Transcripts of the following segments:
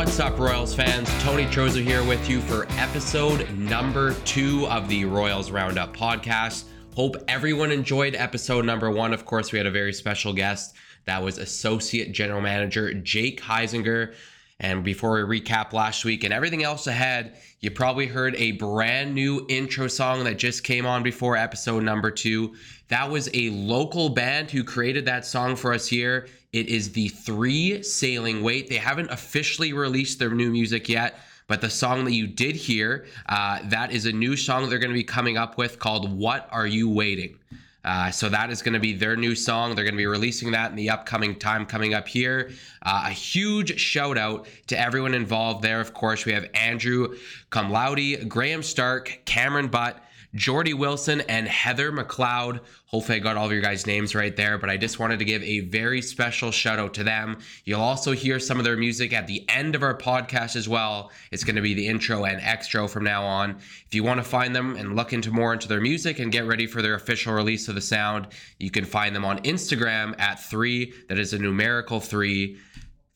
What's up, Royals fans? Tony Trozo here with you for episode number two of the Royals Roundup podcast. Hope everyone enjoyed episode number one. Of course, we had a very special guest. That was Associate General Manager Jake Heisinger. And before we recap last week and everything else ahead, you probably heard a brand new intro song that just came on before episode number two. That was a local band who created that song for us here. It is the Three Sailing Wait. They haven't officially released their new music yet, but the song that you did hear, uh, that is a new song they're going to be coming up with called What Are You Waiting? Uh, so that is going to be their new song. They're going to be releasing that in the upcoming time coming up here. Uh, a huge shout out to everyone involved there. Of course, we have Andrew Cumlowdy, Graham Stark, Cameron Butt, Jordy Wilson, and Heather McLeod. Hopefully, I got all of your guys' names right there, but I just wanted to give a very special shout out to them. You'll also hear some of their music at the end of our podcast as well. It's going to be the intro and extra from now on. If you want to find them and look into more into their music and get ready for their official release of the sound, you can find them on Instagram at three, that is a numerical three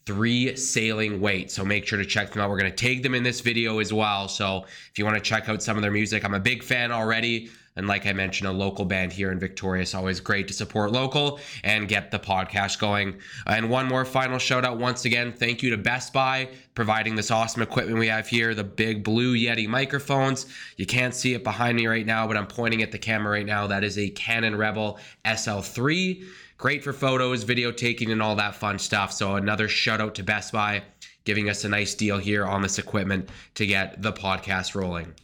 three sailing wait so make sure to check them out. We're going to take them in this video as well. So if you want to check out some of their music i'm a big fan already. And like i mentioned a local band here in victoria it's always great to support local and get the podcast going. And one more final shout out once again. Thank you to best buy providing this awesome equipment we have here the big blue yeti microphones. You can't see it behind me right now but i'm pointing at the camera right now. That is a canon rebel sl3 Great for photos, video taking, and all that fun stuff. So, another shout out to Best Buy giving us a nice deal here on this equipment to get the podcast rolling.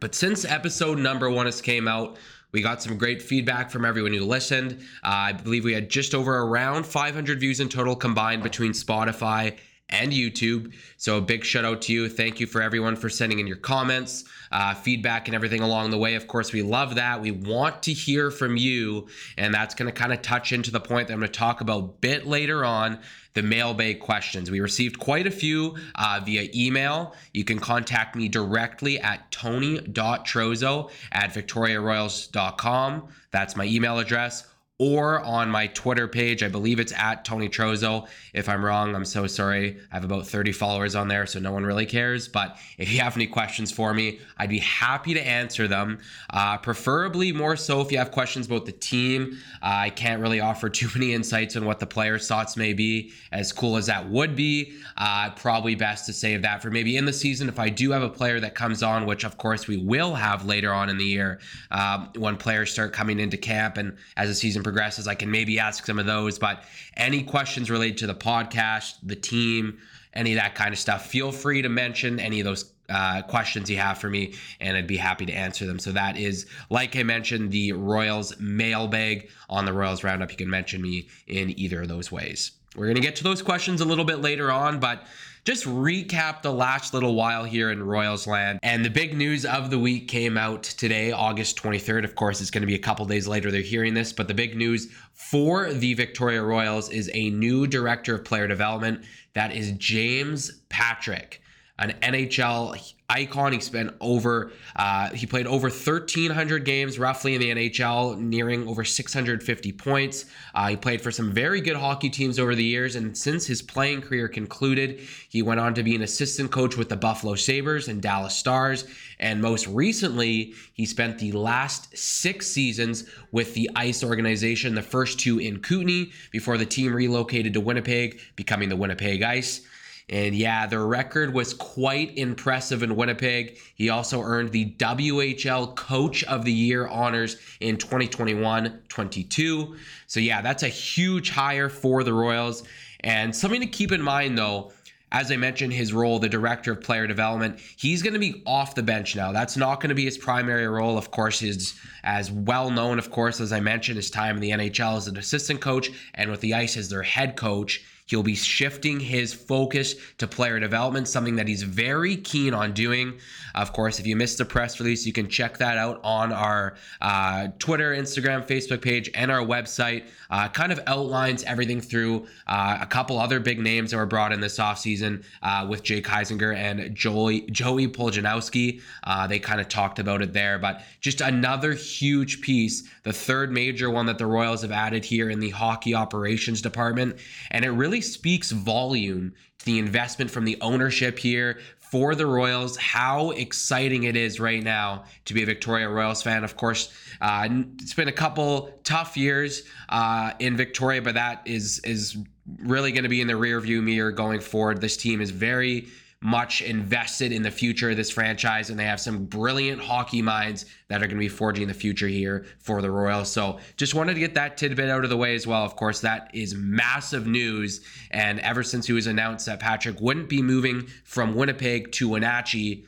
But since episode number one has came out, we got some great feedback from everyone who listened. Uh, I believe we had just over around 500 views in total combined between Spotify and YouTube. So a big shout out to you. Thank you for everyone for sending in your comments, uh, feedback, and everything along the way. Of course, we love that. We want to hear from you, and that's going to kind of touch into the point that I'm going to talk about a bit later on. The mailbag questions. We received quite a few uh, via email. You can contact me directly at tony.trozo at victoriaroyals.com. That's my email address or on my Twitter page. I believe it's at Tony Trozo. If I'm wrong, I'm so sorry. I have about 30 followers on there, so no one really cares. But if you have any questions for me, I'd be happy to answer them. Uh, preferably more so if you have questions about the team. Uh, I can't really offer too many insights on what the players' thoughts may be, as cool as that would be. Uh, probably best to save that for maybe in the season if I do have a player that comes on, which of course we will have later on in the year um, when players start coming into camp and as the season progresses, I can maybe ask some of those. But any questions related to the podcast, the team, any of that kind of stuff, feel free to mention any of those uh, questions you have for me, and I'd be happy to answer them. So that is, like I mentioned, the Royals mailbag on the Royals Roundup. You can mention me in either of those ways. We're going to get to those questions a little bit later on, but just recap the last little while here in Royals land. And the big news of the week came out today, August 23rd. Of course, it's going to be a couple days later they're hearing this, but the big news for the Victoria Royals is a new director of player development. That is James Patrick an NHL icon. He spent over, uh, he played over 1,300 games roughly in the NHL, nearing over 650 points. Uh, he played for some very good hockey teams over the years, and since his playing career concluded, he went on to be an assistant coach with the Buffalo Sabres and Dallas Stars. And most recently, he spent the last six seasons with the ICE organization, the first two in Kootenay, before the team relocated to Winnipeg, becoming the Winnipeg Ice. And yeah, their record was quite impressive in Winnipeg. He also earned the WHL Coach of the Year honors in 2021 22. So yeah, that's a huge hire for the Royals. And something to keep in mind though, as I mentioned, his role, the director of player development, he's going to be off the bench now. That's not going to be his primary role. Of course, he's as well known, of course, as I mentioned, his time in the NHL as an assistant coach and with the Ice as their head coach. He'll be shifting his focus to player development, something that he's very keen on doing. Of course, if you missed the press release, you can check that out on our uh, Twitter, Instagram, Facebook page, and our website. Uh, kind of outlines everything through uh, a couple other big names that were brought in this offseason uh, with Jake Heisinger and Joey, Joey Poljanowski. Uh, they kind of talked about it there, but just another huge piece, the third major one that the Royals have added here in the hockey operations department. And it really really speaks volume to the investment from the ownership here for the Royals, how exciting it is right now to be a Victoria Royals fan. Of course, uh, it's been a couple tough years uh, in Victoria, but that is is really going to be in the rearview mirror going forward. This team is very much invested in the future of this franchise, and they have some brilliant hockey minds that are going to be forging the future here for the Royals. So just wanted to get that tidbit out of the way as well. Of course, that is massive news. And ever since it was announced that Patrick wouldn't be moving from Winnipeg to Wenatchee,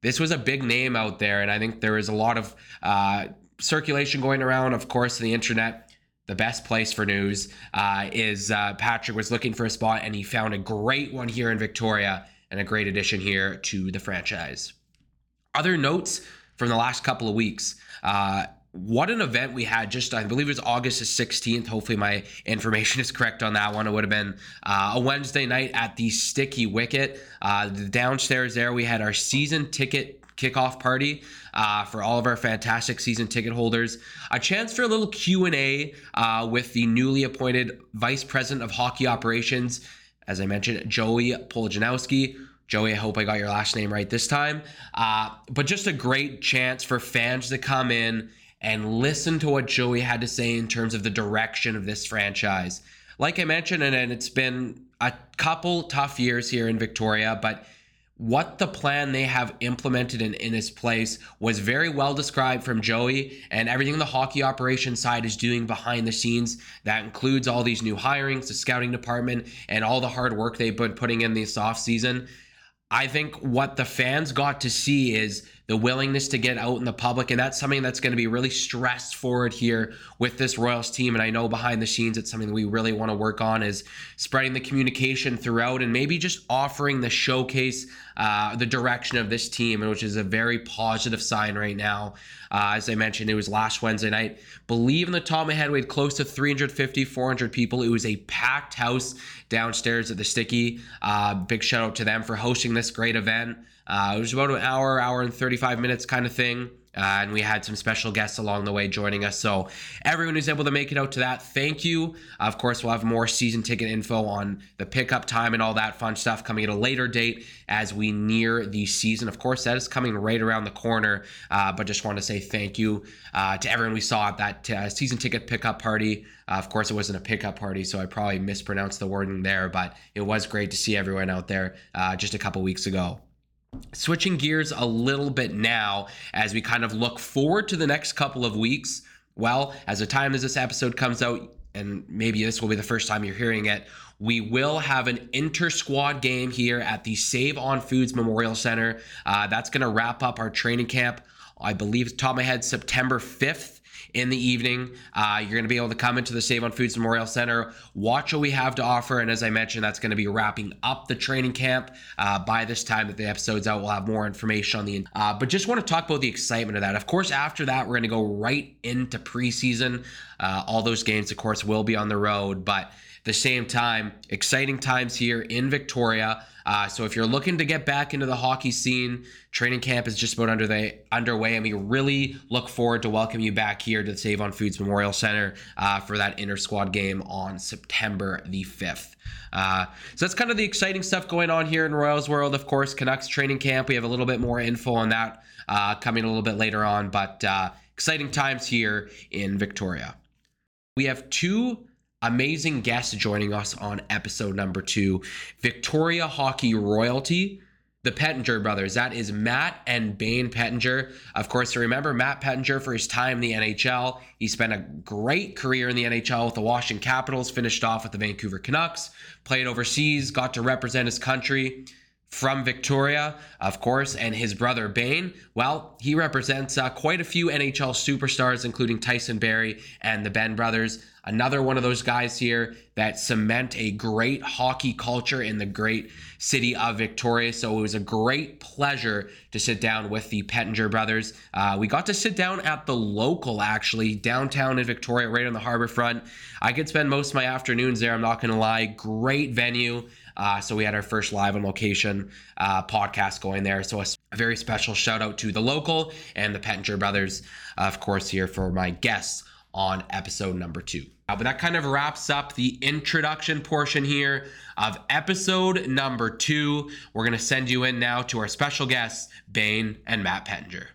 this was a big name out there. And I think there is a lot of uh, circulation going around, of course, the internet the best place for news uh, is uh, Patrick was looking for a spot and he found a great one here in Victoria and a great addition here to the franchise. Other notes from the last couple of weeks. Uh, what an event we had just i believe it was august 16th hopefully my information is correct on that one it would have been uh, a wednesday night at the sticky wicket uh, downstairs there we had our season ticket kickoff party uh, for all of our fantastic season ticket holders a chance for a little q&a uh, with the newly appointed vice president of hockey operations as I mentioned, Joey Polijanowski. Joey, I hope I got your last name right this time. Uh, but just a great chance for fans to come in and listen to what Joey had to say in terms of the direction of this franchise. Like I mentioned, and it's been a couple tough years here in Victoria, but what the plan they have implemented in, in his place was very well described from Joey and everything the hockey operations side is doing behind the scenes. That includes all these new hirings, the scouting department, and all the hard work they've been putting in this off season. I think what the fans got to see is the willingness to get out in the public. And that's something that's going to be really stressed forward here with this Royals team. And I know behind the scenes, it's something that we really want to work on is spreading the communication throughout and maybe just offering the showcase uh, the direction of this team, which is a very positive sign right now. Uh, as I mentioned, it was last Wednesday night. Believe in the top of my head, we had close to 350, 400 people. It was a packed house downstairs at the Sticky. Uh, big shout out to them for hosting this great event. Uh, it was about an hour, hour and 35 minutes kind of thing. Uh, and we had some special guests along the way joining us. So, everyone who's able to make it out to that, thank you. Of course, we'll have more season ticket info on the pickup time and all that fun stuff coming at a later date as we near the season. Of course, that is coming right around the corner. Uh, but just want to say thank you uh, to everyone we saw at that uh, season ticket pickup party. Uh, of course, it wasn't a pickup party, so I probably mispronounced the wording there, but it was great to see everyone out there uh, just a couple weeks ago. Switching gears a little bit now as we kind of look forward to the next couple of weeks. Well, as the time as this episode comes out, and maybe this will be the first time you're hearing it, we will have an inter squad game here at the Save on Foods Memorial Center. Uh, that's going to wrap up our training camp. I believe, top of my head, September 5th in the evening. Uh, you're going to be able to come into the Save on Foods Memorial Center, watch what we have to offer. And as I mentioned, that's going to be wrapping up the training camp. Uh, by this time that the episode's out, we'll have more information on the. Uh, but just want to talk about the excitement of that. Of course, after that, we're going to go right into preseason. Uh, all those games, of course, will be on the road, but the same time, exciting times here in Victoria. Uh, so if you're looking to get back into the hockey scene, training camp is just about under the underway, and we really look forward to welcoming you back here to the Save on Foods Memorial Center uh, for that inter squad game on September the 5th. Uh, so that's kind of the exciting stuff going on here in Royals World. Of course, Canucks training camp. We have a little bit more info on that uh, coming a little bit later on, but uh, exciting times here in Victoria. We have two amazing guest joining us on episode number two Victoria Hockey Royalty. The Pettinger brothers. That is Matt and Bayne Pettinger. Of course, remember Matt Pettinger for his time in the NHL. He spent a great career in the NHL with the Washington Capitals, finished off with the Vancouver Canucks, played overseas, got to represent his country from Victoria, of course, and his brother Bayne. Well, he represents uh, quite a few NHL superstars, including Tyson Barrie and the Benn brothers. Another one of those guys here that cement a great hockey culture in the great city of Victoria. So it was a great pleasure to sit down with the Pettinger brothers. Uh, we got to sit down at the local, actually, downtown in Victoria, right on the harbor front. I could spend most of my afternoons there, I'm not going to lie. Great venue. Uh, so we had our first live on location uh, podcast going there. So a, a, very special shout out to the local and the Pettinger brothers, of course, here for my guests on episode number two. Uh, but that kind of wraps up the introduction portion here of episode number two. We're going to send you in now to our special guests, Bayne and Matt Pettinger.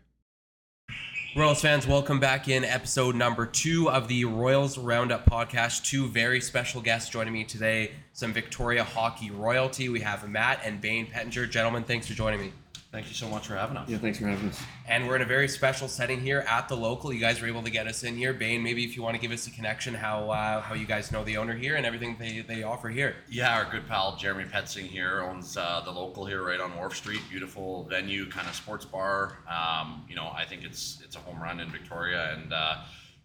Royals fans, welcome back in episode number two of the Royals Roundup podcast. Two very special guests joining me today, some Victoria hockey royalty. We have Matt and Bayne Pettinger. Gentlemen, thanks for joining me. Thank you so much for having us. Yeah, thanks for having us. And we're in a very special setting here at the local. You guys were able to get us in here. Bayne, maybe if you want to give us a connection, how uh, how you guys know the owner here and everything they, they offer here. Yeah, our good pal Jeremy Petzing here owns uh, the local here right on Wharf Street. Beautiful venue, kind of sports bar. Um, you know, I think it's it's a home run in Victoria and. Uh,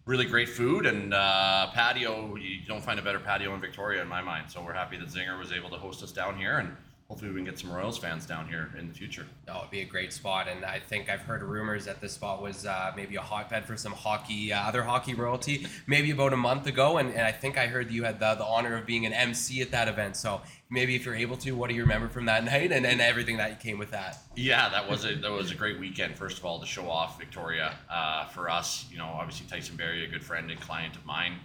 really great food and uh, patio. You don't find a better patio in Victoria, in my mind. So we're happy that Zinger was able to host us down here, and hopefully we can get some Royals fans down here in the future. Oh, it'd be a great spot, and I think I've heard rumors that this spot was uh, maybe a hotbed for some hockey, uh, other hockey royalty, maybe about a month ago, and, and I think I heard you had the, the honor of being an MC at that event. So maybe if you're able to, what do you remember from that night, and, and everything that came with that? Yeah, that was a that was a great weekend. First of all, to show off Victoria uh, for us. You know, obviously Tyson Barrie, a good friend and client of mine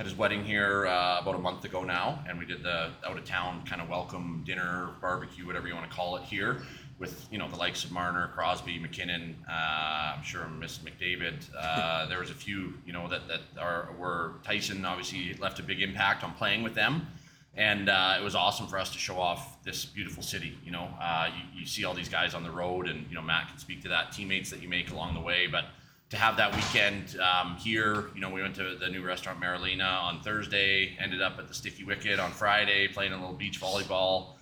had his wedding here uh, about a month ago now, and we did the out of town kind of welcome dinner, barbecue, whatever you want to call it here, with you know the likes of Marner, Crosby, MacKinnon. Uh, I'm sure Miss McDavid. Uh, there was a few you know that that are were Tyson obviously left a big impact on playing with them. And uh, it was awesome for us to show off this beautiful city. You know, uh, you, you see all these guys on the road, and you know Matt can speak to that. Teammates that you make along the way, but to have that weekend um, here. You know, we went to the new restaurant Marilena on Thursday, ended up at the Sticky Wicket on Friday, playing a little beach volleyball,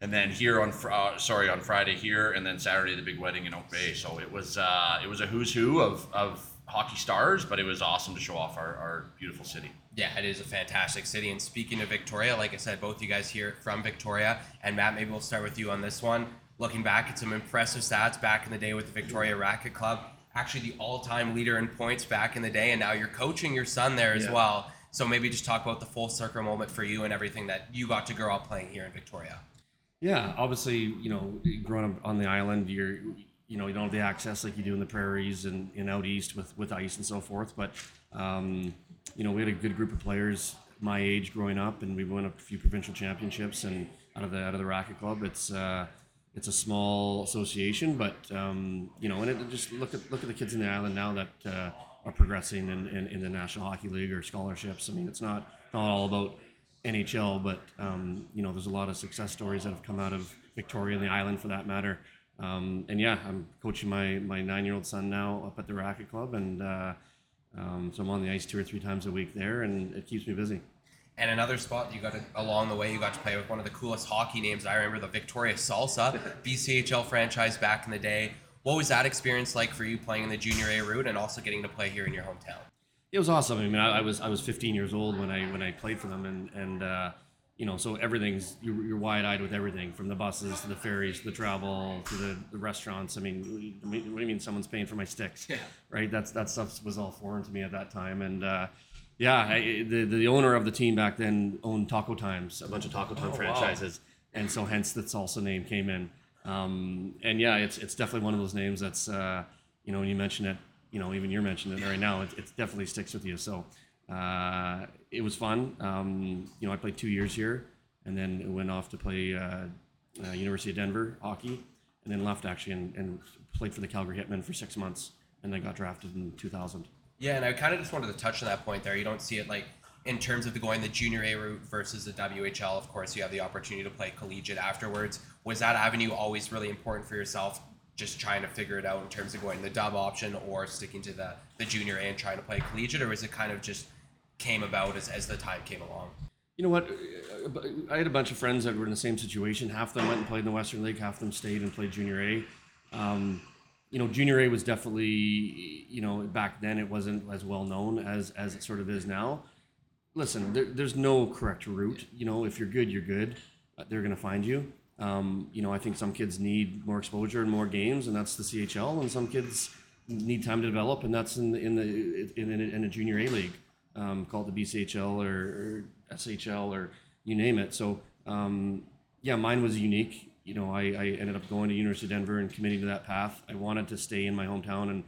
and then here on uh, sorry on Friday here, and then Saturday the big wedding in Oak Bay. So it was uh, it was a who's who of of hockey stars, but it was awesome to show off our, our beautiful city. Yeah, it is a fantastic city. And speaking of Victoria, like I said, both you guys here from Victoria, and Matt, maybe we'll start with you on this one. Looking back at some impressive stats back in the day with the Victoria Racquet Club actually the all-time leader in points back in the day, and now you're coaching your son there as yeah. well. So maybe just talk about the full circle moment for you and everything that you got to grow up playing here in Victoria. Yeah, obviously, you know, growing up on the island, you're, you know, you don't have the access like you do in the prairies and, and out east with, with ice and so forth. But, um, you know, we had a good group of players my age growing up, and we won a few provincial championships and out of the out of the racquet club. It's uh, it's a small association, but um, you know, and it, just look at look at the kids in the island now that uh, are progressing in, in, in, the National Hockey League or scholarships. I mean, it's not not all about NHL, but um, you know, there's a lot of success stories that have come out of Victoria and the island, for that matter. Um, and yeah, I'm coaching my my nine year old son now up at the Racquet Club, and uh, um, so I'm on the ice two or three times a week there, and it keeps me busy. And another spot you got to, along the way, you got to play with one of the coolest hockey names. I remember the Victoria Salsa BCHL franchise back in the day. What was that experience like for you playing in the junior A route and also getting to play here in your hometown? It was awesome. I mean, I, I was I was 15 years old when I when I played for them, and and uh, you know, so everything's you're, you're wide eyed with everything from the buses to the ferries to the travel to the, the restaurants. I mean, what do you mean someone's paying for my sticks? Yeah. Right. That's that stuff was all foreign to me at that time, and. Uh, yeah, I, the the owner of the team back then owned Taco Times, a bunch of Taco Time oh, franchises, wow. and so hence the salsa name came in. Um, and yeah, it's it's definitely one of those names that's uh, you know when you mention it, you know even you're mentioning it right now, it, it definitely sticks with you. So uh, it was fun. Um, you know, I played two years here, and then went off to play uh, uh, University of Denver hockey, and then left actually and, and played for the Calgary Hitmen for six months, and then got drafted in 2000. Yeah, and I kind of just wanted to touch on that point there. You don't see it like in terms of the going the junior A route versus the WHL. Of course, you have the opportunity to play collegiate afterwards. Was that avenue always really important for yourself? Just trying to figure it out in terms of going the dub option or sticking to the, the junior A and trying to play collegiate, or was it kind of just came about as, as the time came along? You know what? I had a bunch of friends that were in the same situation. Half of them went and played in the Western League, half of them stayed and played junior A. Um, you know, junior A was definitely, you know, back then it wasn't as well known as as it sort of is now. Listen, there, there's no correct route. You know, if you're good, you're good. Uh, they're gonna find you. Um, you know, I think some kids need more exposure and more games, and that's the CHL, and some kids need time to develop, and that's in the in the in, in, in a junior A league um, called the BCHL or, or, SHL or you name it. So um, yeah, mine was unique you know, I, I ended up going to University of Denver and committing to that path. I wanted to stay in my hometown and,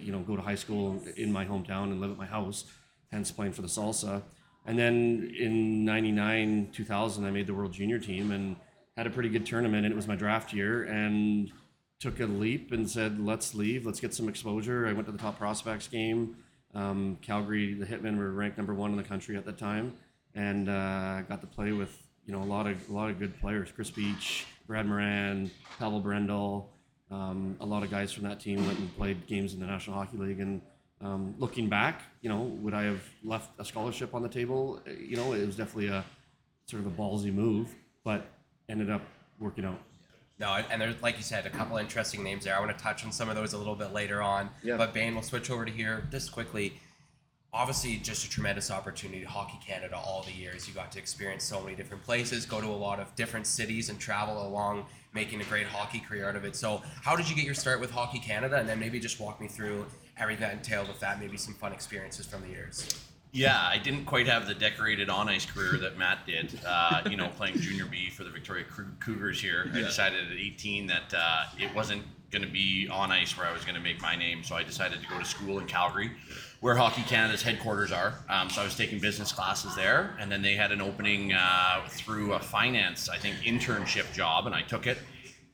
you know, go to high school in my hometown and live at my house. hence playing for the salsa. And then in '99, 2000, I made the World Junior team and had a pretty good tournament. And it was my draft year, and took a leap and said, "Let's leave. Let's get some exposure." I went to the top prospects game. Um, Calgary, the Hitmen were ranked number one in the country at that time, and uh, got to play with you know a lot of a lot of good players. Kris Beech, Brad Moran, Pavel Brendl. Um, a lot of guys from that team went and played games in the National Hockey League. And um, looking back, you know, would I have left a scholarship on the table? You know, it was definitely a sort of a ballsy move, but ended up working out. No, and there's like you said, a couple interesting names there. I want to touch on some of those a little bit later on. Yeah. But Bayne, we'll switch over to here just quickly. Obviously, just a tremendous opportunity. Hockey Canada, all the years you got to experience so many different places, go to a lot of different cities, and travel along, making a great hockey career out of it. So, how did you get your start with Hockey Canada? And then maybe just walk me through everything that entailed with that. Maybe some fun experiences from the years. Yeah, I didn't quite have the decorated on ice career that Matt did. Uh, you know, playing junior B for the Victoria Cougars here. I decided at 18 that uh, it wasn't going to be on ice where I was going to make my name, so I decided to go to school in Calgary, where Hockey Canada's headquarters are. Um, so I was taking business classes there, and then they had an opening uh, through a finance, I think, internship job, and I took it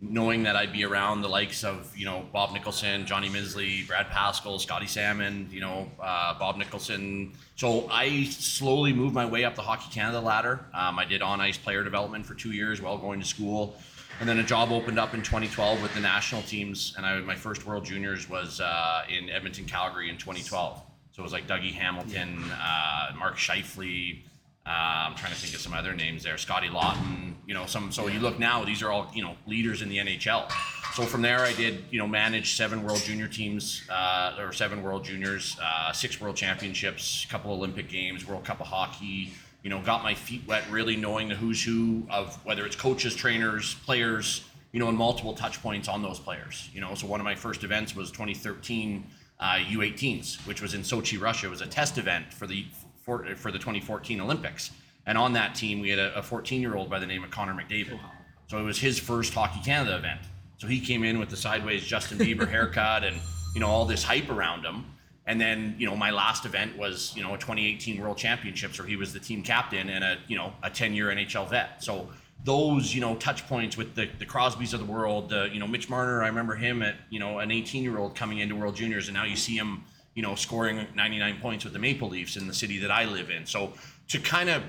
knowing that I'd be around the likes of you know Bob Nicholson, Johnny Misley, Brad Pascall, Scotty Salmond, you know uh, Bob Nicholson. So I slowly moved my way up the Hockey Canada ladder. Um, I did on ice player development for two years while going to school, and then a job opened up in 2012 with the national teams. And I my first World Juniors was uh, in Edmonton, Calgary in 2012. So it was like Dougie Hamilton, uh, Mark Scheifele. Uh, I'm trying to think of some other names there. Scotty Laughton, you know, some. So you look now; these are all you know leaders in the NHL. So from there, I did you know manage seven World Junior teams, uh, or seven World Juniors, uh, six World Championships, a couple Olympic Games, World Cup of Hockey. You know, got my feet wet, really knowing the who's who of whether it's coaches, trainers, players. You know, and multiple touch points on those players. You know, so one of my first events was 2013 uh, U18s, which was in Sochi, Russia. It was a test event for the for, for the 2014 Olympics. And on that team, we had a 14 year old by the name of Connor McDavid. So it was his first Hockey Canada event. So he came in with the sideways Justin Bieber haircut and you know all this hype around him. And then you know my last event was you know a 2018 World Championships where he was the team captain and a you know a 10 year NHL vet. So those you know touch points with the, the Crosbys of the world, uh, you know Mitch Marner, I remember him at you know an 18 year old coming into World Juniors, and now you see him you know scoring 99 points with the Maple Leafs in the city that I live in. So to kind of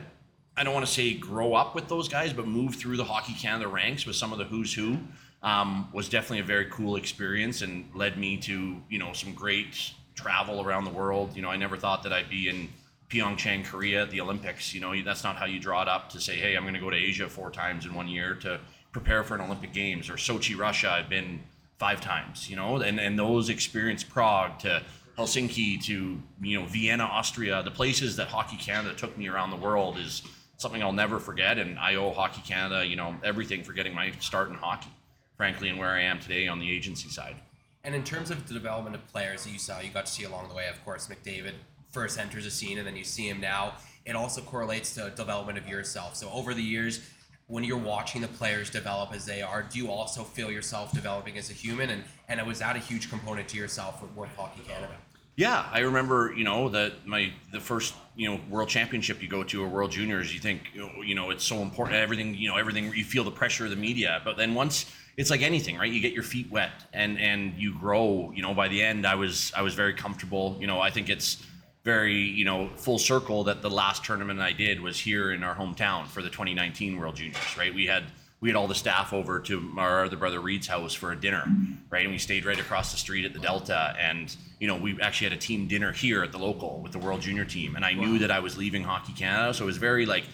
I don't want to say grow up with those guys, but move through the Hockey Canada ranks with some of the who's who um, was definitely a very cool experience and led me to you know some great travel around the world. You know, I never thought that I'd be in Pyeongchang, Korea, the Olympics. You know, that's not how you draw it up to say, hey, I'm going to go to Asia four times in one year to prepare for an Olympic Games or Sochi, Russia. I've been five times. You know, and and those experience Prague to Helsinki to you know Vienna, Austria, the places that Hockey Canada took me around the world is something I'll never forget. And I owe Hockey Canada, you know, everything for getting my start in hockey, frankly, and where I am today on the agency side. And in terms of the development of players that you saw, you got to see along the way, of course, McDavid first enters a scene and then you see him now. It also correlates to development of yourself. So over the years, when you're watching the players develop as they are, do you also feel yourself developing as a human? And and was that a huge component to yourself with, with Hockey Canada? Yeah, I remember, you know, that my the first, you know, world championship you go to or world juniors, you think, you know, it's so important. Everything, you know, everything. You feel the pressure of the media, but then once it's like anything, right? You get your feet wet and and you grow. You know, by the end, I was I was very comfortable. You know, I think it's very you know full circle that the last tournament I did was here in our hometown for the 2019 World Juniors. Right? We had we had all the staff over to our other brother Reed's house for a dinner, right? And we stayed right across the street at the Delta, and you know we actually had a team dinner here at the local with the World Junior team, and I knew that I was leaving Hockey Canada, so it was very like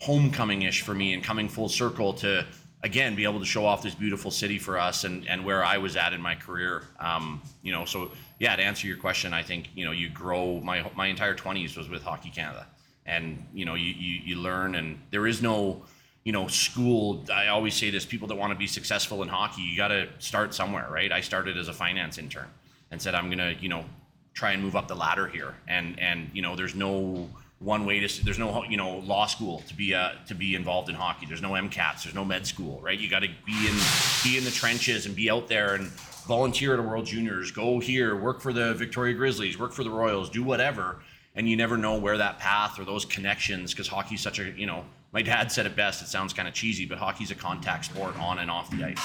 homecoming-ish for me and coming full circle to again be able to show off this beautiful city for us and and where I was at in my career. Um, you know, so yeah, to answer your question, I think you know you grow. My my entire 20s was with Hockey Canada, and you know you you, you learn, and there is no you know, school. I always say this: people that want to be successful in hockey, you got to start somewhere, right? I started as a finance intern and said, I'm gonna, you know, try and move up the ladder here. And and you know, there's no one way to. There's no you know law school to be uh, to be involved in hockey. There's no MCATs. There's no med school, right? You got to be in be in the trenches and be out there and volunteer at a World Juniors. Go here, work for the Victoria Grizzlies, work for the Royals, do whatever and you never know where that path or those connections because hockey's such a you know my dad said it best it sounds kind of cheesy but hockey's a contact sport on and off the ice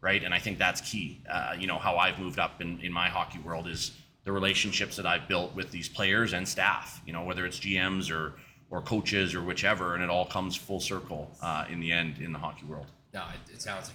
right and i think that's key uh, you know how i've moved up in, in my hockey world is the relationships that i've built with these players and staff you know whether it's gms or or coaches or whichever and it all comes full circle uh, in the end in the hockey world no it, it sounds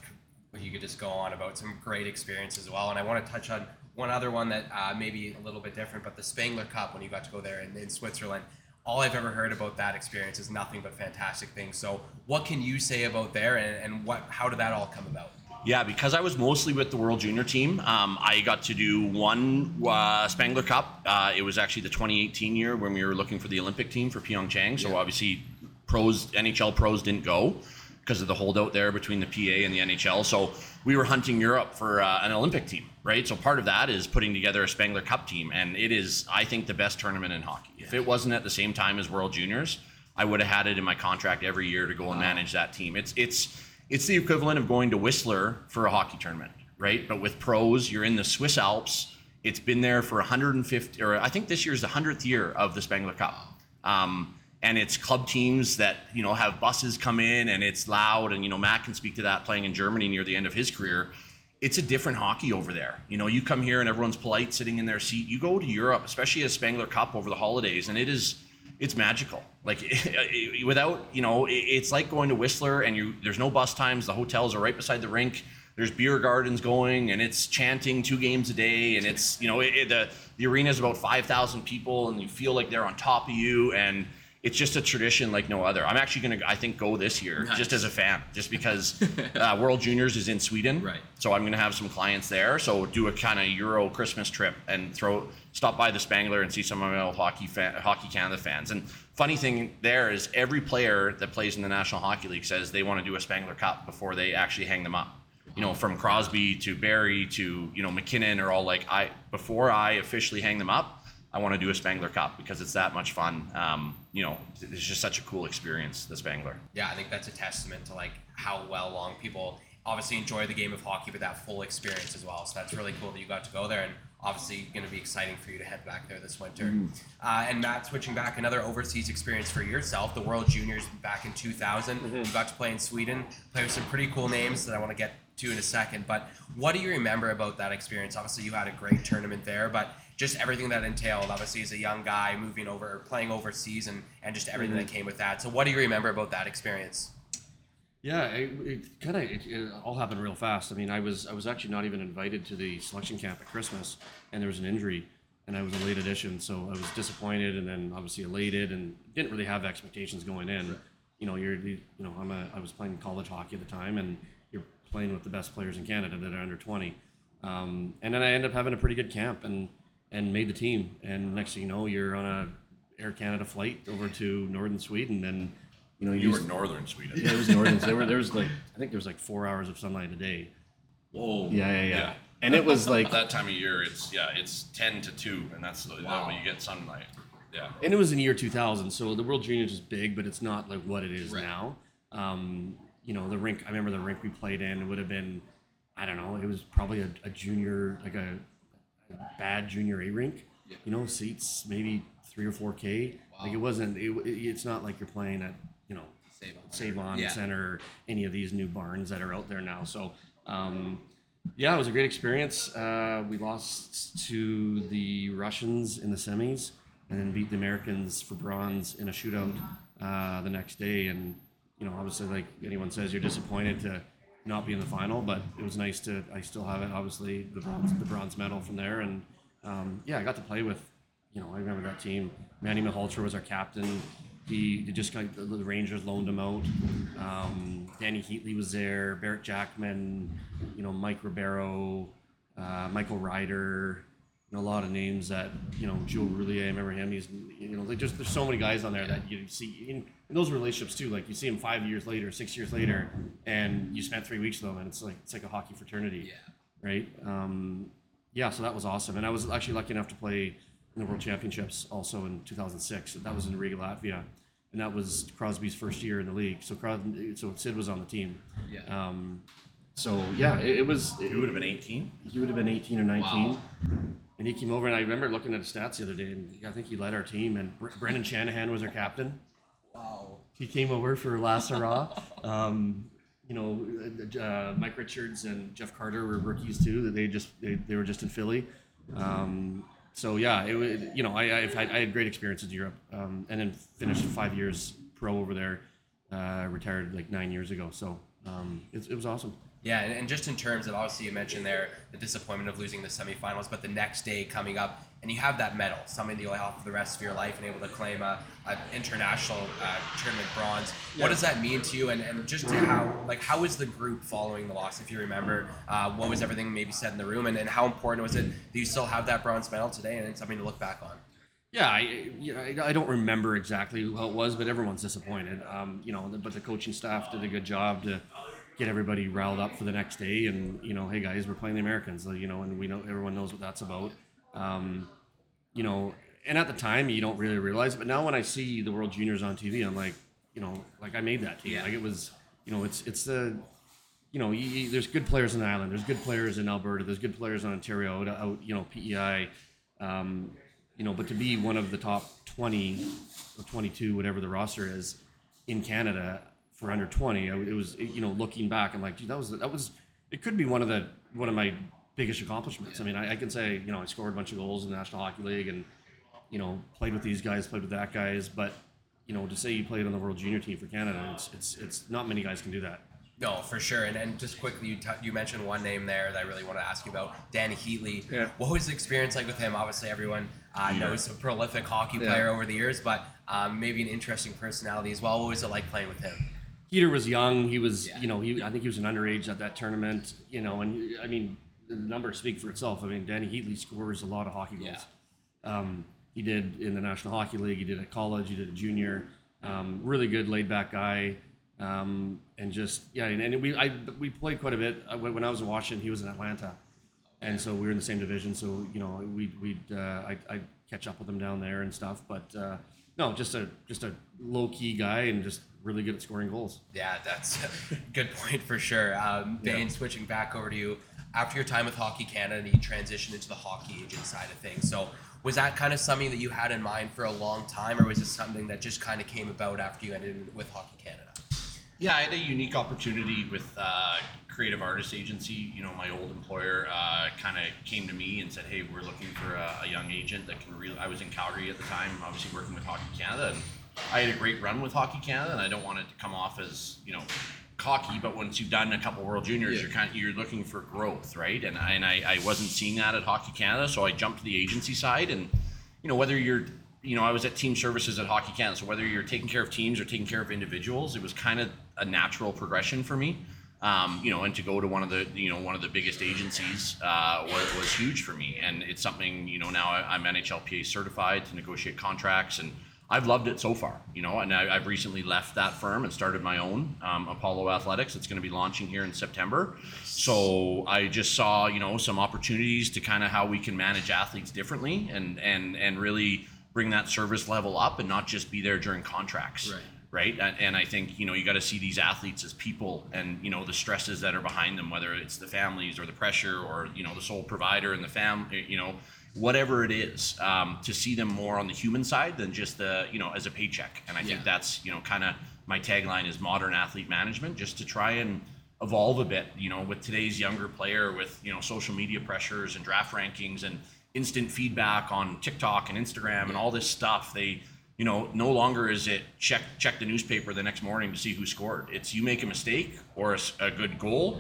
like you could just go on about some great experiences as well and i want to touch on one other one that uh, maybe a little bit different, but the Spengler Cup when you got to go there in, in Switzerland. All I've ever heard about that experience is nothing but fantastic things. So, what can you say about there, and, and what how did that all come about? Yeah, because I was mostly with the World Junior team, um, I got to do one uh, Spengler Cup. Uh, it was actually the 2018 year when we were looking for the Olympic team for Pyeongchang. So yeah. obviously, pros NHL pros didn't go because of the holdout there between the PA and the NHL. So we were hunting Europe for uh, an Olympic team, right? So part of that is putting together a Spengler Cup team, and it is, I think, the best tournament in hockey. Yeah. If it wasn't at the same time as World Juniors, I would have had it in my contract every year to go and manage that team. It's it's it's the equivalent of going to Whistler for a hockey tournament, right? But with pros, you're in the Swiss Alps. It's been there for 150, or I think this year is the 100th year of the Spengler Cup. Um, and it's club teams that you know have buses come in and it's loud and you know Matt can speak to that playing in Germany near the end of his career it's a different hockey over there you know you come here and everyone's polite sitting in their seat you go to Europe especially a Spengler Cup over the holidays and it is it's magical. Like without you know it's like going to Whistler and you there's no bus times the hotels are right beside the rink there's beer gardens going and it's chanting two games a day and it's you know it, it, the the arena is about 5000 people and you feel like they're on top of you and it's just a tradition like no other. I'm actually gonna, I think, go this year nice. just as a fan, just because uh, World Juniors is in Sweden, right? So I'm gonna have some clients there. So do a kind of Euro Christmas trip and throw, stop by the Spengler and see some of my old hockey fan, Hockey Canada fans. And funny thing there is every player that plays in the National Hockey League says they want to do a Spengler Cup before they actually hang them up. You know, from Crosby to Barrie to you know MacKinnon are all like I before I officially hang them up. I want to do a Spengler Cup because it's that much fun. Um, you know, it's just such a cool experience, the Spengler. Yeah, I think that's a testament to like how well long people obviously enjoy the game of hockey, but that full experience as well. So that's really cool that you got to go there, and obviously going to be exciting for you to head back there this winter. Mm-hmm. Uh, and Matt, switching back, another overseas experience for yourself. The World Juniors back in 2000. Mm-hmm. You got to play in Sweden, play with some pretty cool names that I want to get to in a second. But what do you remember about that experience? Obviously, you had a great tournament there, but just everything that entailed, obviously, as a young guy moving over, playing overseas, and, and just everything mm-hmm. that came with that. So, what do you remember about that experience? Yeah, it, it kind of it, it, all happened real fast. I mean, I was I was actually not even invited to the selection camp at Christmas, and there was an injury, and I was a late addition, so I was disappointed, and then obviously elated, and didn't really have expectations going in. You know, you're you know I'm a I was playing college hockey at the time, and you're playing with the best players in Canada that are under 20, um, and then I ended up having a pretty good camp, and and made the team. And next thing you know, you're on a Air Canada flight over to northern Sweden, and you know you, you were northern Sweden. Yeah, it was northern. there were there was like I think there was like four hours of sunlight a day. Whoa. Yeah, yeah, yeah. yeah. And it was like that time of year. It's yeah, it's ten to two, and that's the, wow. when you get sunlight. Yeah. And it was in the year 2000, so the World Juniors is big, but it's not like what it is right. now. Um, you know, the rink. I remember the rink we played in would have been, I don't know, it was probably a, a junior, like a bad junior A rink. Yeah. You know, seats maybe three or four K. Wow. Like it wasn't. It, it's not like you're playing at you know Save On, Save On yeah. Center, or any of these new barns that are out there now. So. Um, yeah, it was a great experience. Uh, we lost to the Russians in the semis, and then beat the Americans for bronze in a shootout uh, the next day. And you know, obviously, like anyone says, you're disappointed to not be in the final, but it was nice to. I still have it, obviously, the bronze, the bronze medal from there, and um, yeah, I got to play with. You know, I remember that team. Manny Malhotra was our captain. He, he just got the, the Rangers loaned him out. Um, Dany Heatley was there. Barrett Jackman. You know, Mike Ribeiro, uh, Michael Ryder a lot of names that you know Joe Roulier. I remember him. He's you know like just there's so many guys on there that you see in, in, those relationships too. Like you see them five years later, six years later, and you spent three weeks with them, and it's like it's like a hockey fraternity. Yeah. Right. Um, yeah. So that was awesome, and I was actually lucky enough to play in the World Championships also in 2006. That was in Riga, Latvia, and that was Crosby's first year in the league. So Crosby, so Sid was on the team. Yeah. Um, so yeah, it, it was. It, would have been 18. He would have been 18 or 19. Wow and he came over, and I remember looking at his stats the other day, and I think he led our team, and Br- Brendan Shanahan was our captain. Wow. He came over for last hurrah. Um, you know, uh, Mike Richards and Jeff Carter were rookies too. That they just they, they were just in Philly. Um, so yeah, it was you know I I've had, I had great experiences in Europe, um, and then finished five years pro over there. Uh, retired like nine years ago, so um, it, it was awesome. Yeah, and, just in terms of obviously you mentioned there the disappointment of losing the semifinals, but the next day coming up and you have that medal, something that you'll have for the rest of your life, and able to claim a, a international uh, tournament bronze. What does that mean to you, and, and just to how like how was the group following the loss? If you remember, uh, what was everything maybe said in the room, and, and how important was it that you still have that bronze medal today, and it's something to look back on? Yeah, I, you know, I I don't remember exactly how it was, but everyone's disappointed. Um, you know, but the coaching staff did a good job to get everybody riled up for the next day. And you know, hey guys, we're playing the Americans. You know, and we know everyone knows what that's about. Um, you know, and at the time you don't really realize it, but now when I see the World Juniors on TV, I'm like, you know, like I made that team. Yeah. Like it was, you know, it's it's the you know, you, you- there's good players in the island. There's good players in Alberta. There's good players in Ontario. Out, out you know, PEI. Um, you know, but to be one of the top 20 or 22, whatever the roster is, in Canada for under 20, I, it was, you know, looking back, I'm like, gee, that was that was it could be one of the one of my biggest accomplishments. I mean, I, I can say, you know, I scored a bunch of goals in the National Hockey League and you know, played with these guys, played with that guys, but you know, to say you played on the World Junior team for Canada, it's it's it's not many guys can do that. No, for sure. And, and just quickly, you, t- you mentioned one name there that I really want to ask you about, Dany Heatley. Yeah. What was the experience like with him? Obviously, everyone uh, knows a prolific hockey Yeah. player over the years, but um, maybe an interesting personality as well. What was it like playing with him? Peter was young. He was, Yeah. you know, he I think he was an underage at that tournament. You know, and I mean, the numbers speak for itself. I mean, Dany Heatley scores a lot of hockey goals. Um, he did in the National Hockey League. He did at college. He did at junior. Um, really good, laid back guy. Um, and just yeah, and, and we I we played quite a bit when I was in Washington. He was in Atlanta, and so we were in the same division. So you know, we we'd uh, I I catch up with him down there and stuff. But uh, no, just a just a low key guy and just really good at scoring goals. Yeah, that's a good point for sure. Um, Bayne, switching back over to you. After your time with Hockey Canada, you transitioned into the hockey agent side of things. So, was that kind of something that you had in mind for a long time, or was it something that just kind of came about after you ended with Hockey Canada? Yeah, I had a unique opportunity with uh, Creative Artist Agency. You know, my old employer uh, kind of came to me and said, "Hey, we're looking for a, a young agent that can really." I was in Calgary at the time, obviously working with Hockey Canada, and I had a great run with Hockey Canada, and I don't want it to come off as you know cocky, but once you've done a couple World Juniors, Yeah. you're kind of, you're looking for growth, right? And I, and I, I wasn't seeing that at Hockey Canada, so I jumped to the agency side, and you know whether you're you know I was at team services at Hockey Canada, so whether you're taking care of teams or taking care of individuals, it was kind of a natural progression for me. Um, you know, and to go to one of the you know one of the biggest agencies uh, was, was huge for me, and it's something you know now I, I'm NHLPA certified to negotiate contracts, and I've loved it so far. You know, and I, I've recently left that firm and started my own um, Apollo Athletics. It's going to be launching here in September. So I just saw you know some opportunities to kind of how we can manage athletes differently and and and really bring that service level up and not just be there during contracts Right. right and, and i think you know you got to see these athletes as people and you know the stresses that are behind them whether it's the families or the pressure or you know the sole provider and the fam you know whatever it is um, to see them more on the human side than just the you know as a paycheck. And i think that's you know kind of my tagline is modern athlete management just to try and evolve a bit you know with today's younger player with you know social media pressures and draft rankings and instant feedback on tiktok and instagram and all this stuff. They you know, no longer is it check check the newspaper the next morning to see who scored. It's you make a mistake or a good goal.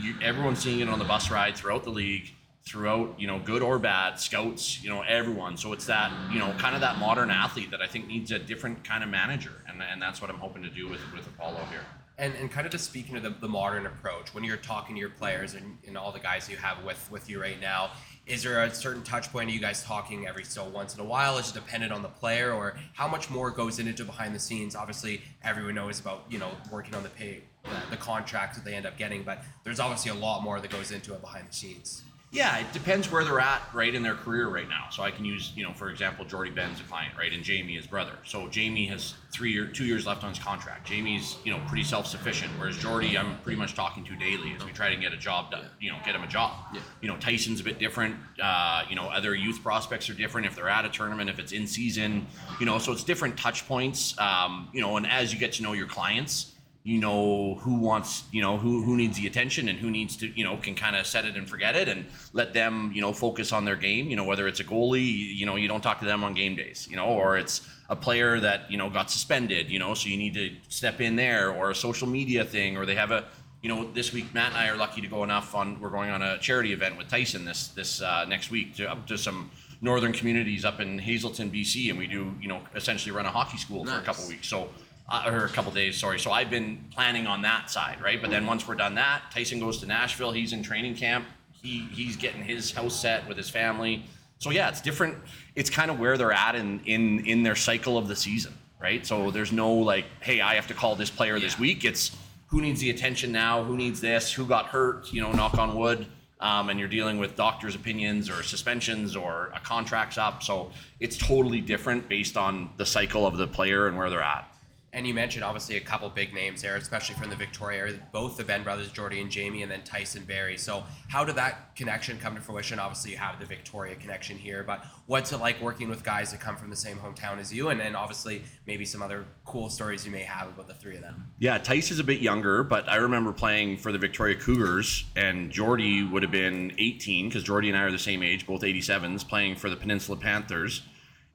You, everyone's seeing it on the bus ride throughout the league, throughout you know, good or bad, scouts, you know, everyone. So it's that you know, kind of that modern athlete that I think needs a different kind of manager, and and that's what I'm hoping to do with with Apollo here. And, and kind of just speaking to the, the modern approach, when you're talking to your players and, and all the guys you have with, with you right now, is there a certain touch point? Are you guys talking every so once in a while? Is it dependent on the player, or how much more goes into behind the scenes? Obviously, everyone knows about you know working on the pay, the, the contracts that they end up getting, but there's obviously a lot more that goes into it behind the scenes. Yeah, it depends where they're at, right, in their career right now. So I can use, you know, for example, Jordie Benn's a client, right, and Jamie his brother. So Jamie has three year, two years left on his contract. Jamie's, you know, pretty self sufficient, whereas Jordie, I'm pretty much talking to daily as we try to get a job done, you know, get him a job. Yeah. You know, Tyson's a bit different. Uh, you know, other youth prospects are different if they're at a tournament, if it's in season, you know, so it's different touch points. Um, you know, and as you get to know your clients you know who wants you know who who needs the attention and who needs to you know can kind of set it and forget it and let them you know focus on their game you know whether it's a goalie you know you don't talk to them on game days you know or it's a player that you know got suspended you know so you need to step in there or a social media thing or they have a you know this week Matt and I are lucky to go enough on we're going on a charity event with Tyson this this uh, next week to up to some northern communities up in Hazelton BC and we do you know essentially run a hockey school for a Nice. couple weeks so uh, or a couple days, sorry. So I've been planning on that side, right? But then once we're done that, Tyson goes to Nashville. He's in training camp. He he's getting his house set with his family. So yeah, it's different. It's kind of where they're at in in in their cycle of the season, right? So there's no like, hey, I have to call this player this week. It's who needs the attention now? Who needs this? Who got hurt? You know, knock on wood. Um, and you're dealing with doctors' opinions or suspensions or a contract's up. So it's totally different based on the cycle of the player and where they're at. And you mentioned obviously a couple big names there, especially from the Victoria area, both the Benn brothers, Jordie and Jamie, and then Tyson Barrie. So how did that connection come to fruition? Obviously, you have the Victoria connection here, but what's it like working with guys that come from the same hometown as you? And then obviously maybe some other cool stories you may have about the three of them. Yeah, is a bit younger, but I remember playing for the Victoria Cougars, and Jordie would have been 18 because Jordie and I are the same age, both 87s, playing for the Peninsula Panthers.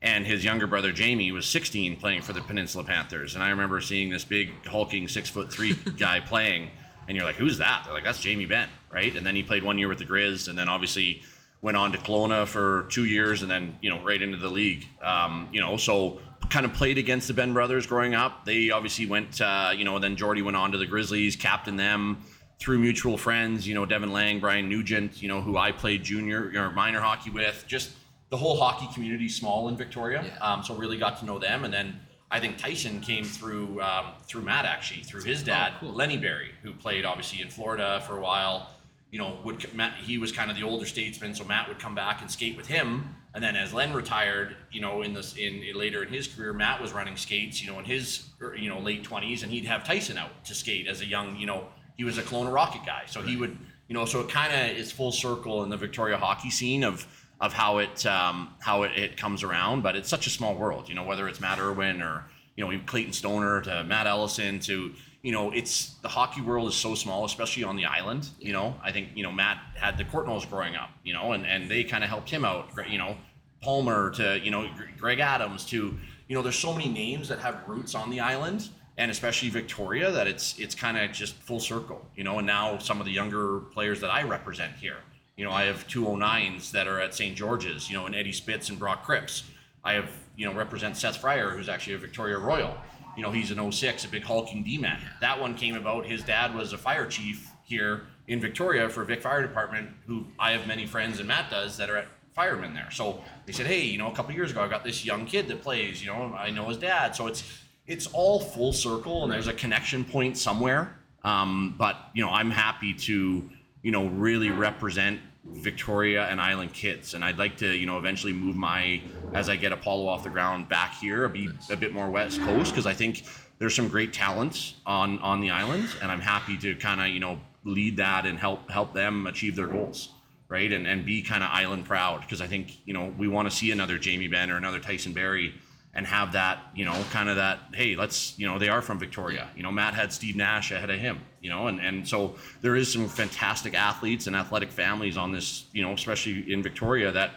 And his younger brother Jamie was 16 playing for the Peninsula Panthers. And I remember seeing this big, hulking, six foot three guy playing, and you're like, who's that? They're like, that's Jamie Benn, right? And then he played one year with the Grizz, and then obviously went on to Kelowna for two years, and then you know right into the league. Um, you know, so kind of played against the Benn brothers growing up. They obviously went, uh, you know, then Jordie went on to the Grizzlies, captained them through mutual friends. You know, Devin Lang, Brian Nugent, you know, who I played junior or minor hockey with. Just the whole hockey community small in Victoria. Yeah. Um, so really got to know them, and then. I think Tyson came through um, through Matt actually through his dad cool. Lenny Barrie who played obviously in Florida for a while you know, would Matt, he was kind of the older statesman, so Matt would come back and skate with him. And then as Len retired, you know, in this in later in his career, Matt was running skates, you know, in his er, you know late twenties, and he'd have Tyson out to skate as a young, you know, he was a Kelowna Rocket guy, so he would, you know, so it kind of is full circle in the Victoria hockey scene of of how it um, how it, it comes around. But it's such a small world, you know, whether it's Matt Irwin or you know Clayton Stoner to Matt Ellison to you know, it's the hockey world is so small, especially on the island. You know, I think you know Matt had the Courtnalls growing up, you know, and and they kind of helped him out. You know, Palmer to you know Greg Adams to you know, there's so many names that have roots on the island, and especially Victoria that it's it's kind of just full circle. You know, and now some of the younger players that I represent here. You know, I have 209s that are at St. George's. You know, and Eddie Spitz and Brock Cripps. I have you know represent Seth Fryer, who's actually a Victoria Royal you know, he's an 06, a big hulking D-man. That one came about, his dad was a fire chief here in Victoria for Vic Fire Department, who I have many friends, and Matt does, that are at firemen there. So they said, hey, you know, a couple years ago, I got this young kid that plays, you know, I know his dad. So it's, it's all full circle, and there's a connection point somewhere. Um, but, you know, I'm happy to, you know, really represent Victoria and Island kids, and I'd like to, you know, eventually move my as I get Apollo off the ground back here, be a bit more West Coast because I think there's some great talents on on the island, and I'm happy to kind of you know lead that and help help them achieve their goals, right? And and be kind of island proud because I think you know we want to see another Jamie Benn or another Tyson Barrie and have that you know kind of that hey let's you know they are from Victoria. You know Matt had Steve Nash ahead of him you know and and so there is some fantastic athletes and athletic families on this you know especially in Victoria that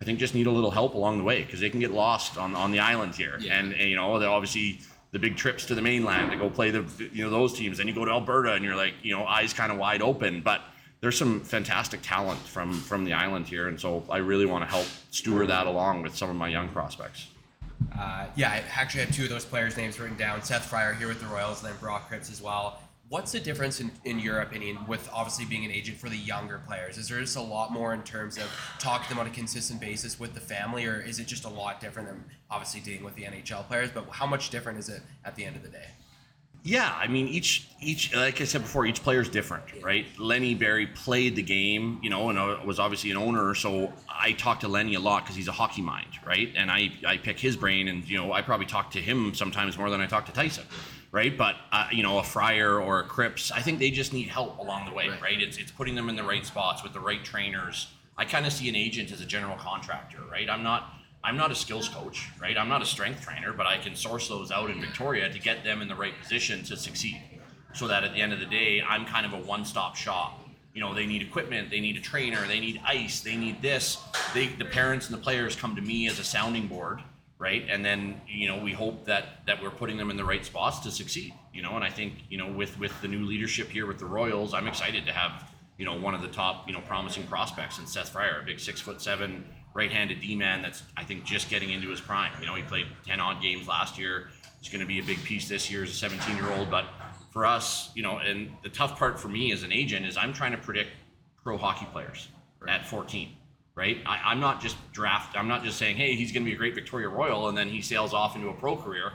I think just need a little help along the way because they can get lost on on the island here. Yeah. and, and you know they obviously the big trips to the mainland to go play the you know those teams. Then you go to Alberta and you're like you know eyes kind of wide open. But there's some fantastic talent from from the island here. And so I really want to help steward that along with some of my young prospects. Uh, yeah, I actually have two of those players' names written down. Seth Fryer here with the Royals, and then Brock Cripps as well. What's the difference in, in your opinion with obviously being an agent for the younger players? Is there just a lot more in terms of talking to them on a consistent basis with the family, or is it just a lot different than obviously dealing with the NHL players? But how much different is it at the end of the day? Yeah, I mean each each like I said before, each player is different, right? Lenny Barrie played the game, you know, and uh, was obviously an owner. So I talk to Lenny a lot because he's a hockey mind, right? And I I pick his brain, and you know I probably talk to him sometimes more than I talk to Tyson, right? But uh, you know a Fryer or a Cripps, I think they just need help along the way, Right. right? It's it's putting them in the right spots with the right trainers. I kind of see an agent as a general contractor, right? I'm not I'm not a skills coach, right? I'm not a strength trainer, but I can source those out in Victoria to get them in the right position to succeed. So that at the end of the day, I'm kind of a one-stop shop. You know, they need equipment, they need a trainer, they need ice, they need this. They the parents and the players come to me as a sounding board, right? And then, you know, we hope that that we're putting them in the right spots to succeed. You know, and I think, you know, with with the new leadership here with the Royals, I'm excited to have you know, one of the top, you know, promising prospects in Seth Fryer, a big six foot seven right-handed D-man that's I think just getting into his prime. You know, he played ten odd games last year. He's going to be a big piece this year as a 17 year old. But for us, you know, and the tough part for me as an agent is I'm trying to predict pro hockey players at 14. Right, I, I'm not just draft. I'm not just saying, "Hey, he's going to be a great Victoria Royal," and then he sails off into a pro career.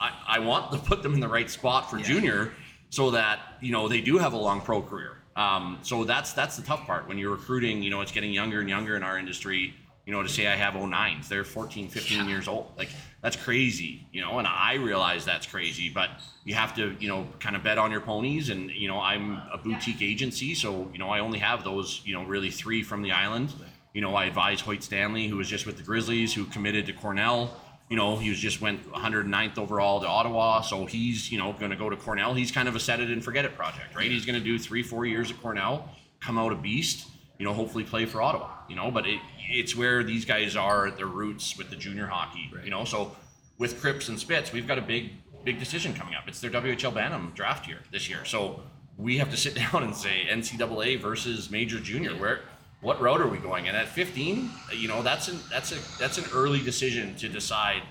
I, I want to put them in the right spot for junior, so that you know they do have a long pro career. Um, so that's that's the tough part when you're recruiting. You know, it's getting younger and younger in our industry. You know, to say I have 09s, they're 14, 15 years old. Like that's crazy. You know, and I realize that's crazy, but you have to you know kind of bet on your ponies. And you know, I'm a boutique agency, so you know I only have those you know really three from the island. You know, I advise Hoyt Stanley, who was just with the Grizzlies, who committed to Cornell. You know, he was just went 109th overall to Ottawa, so he's you know going to go to Cornell. He's kind of a set it and forget it project, right? He's going to do three, four years at Cornell, come out a beast. You know, hopefully play for Ottawa. You know, but it, it's where these guys are at their roots with the junior hockey. You know, so with Cripps and Spitz, we've got a big, big decision coming up. It's their WHL Bantam draft year this year, so we have to sit down and say NCAA versus Major Junior. Where what route are we going? And at 15, you know, that's an that's a that's an early decision to decide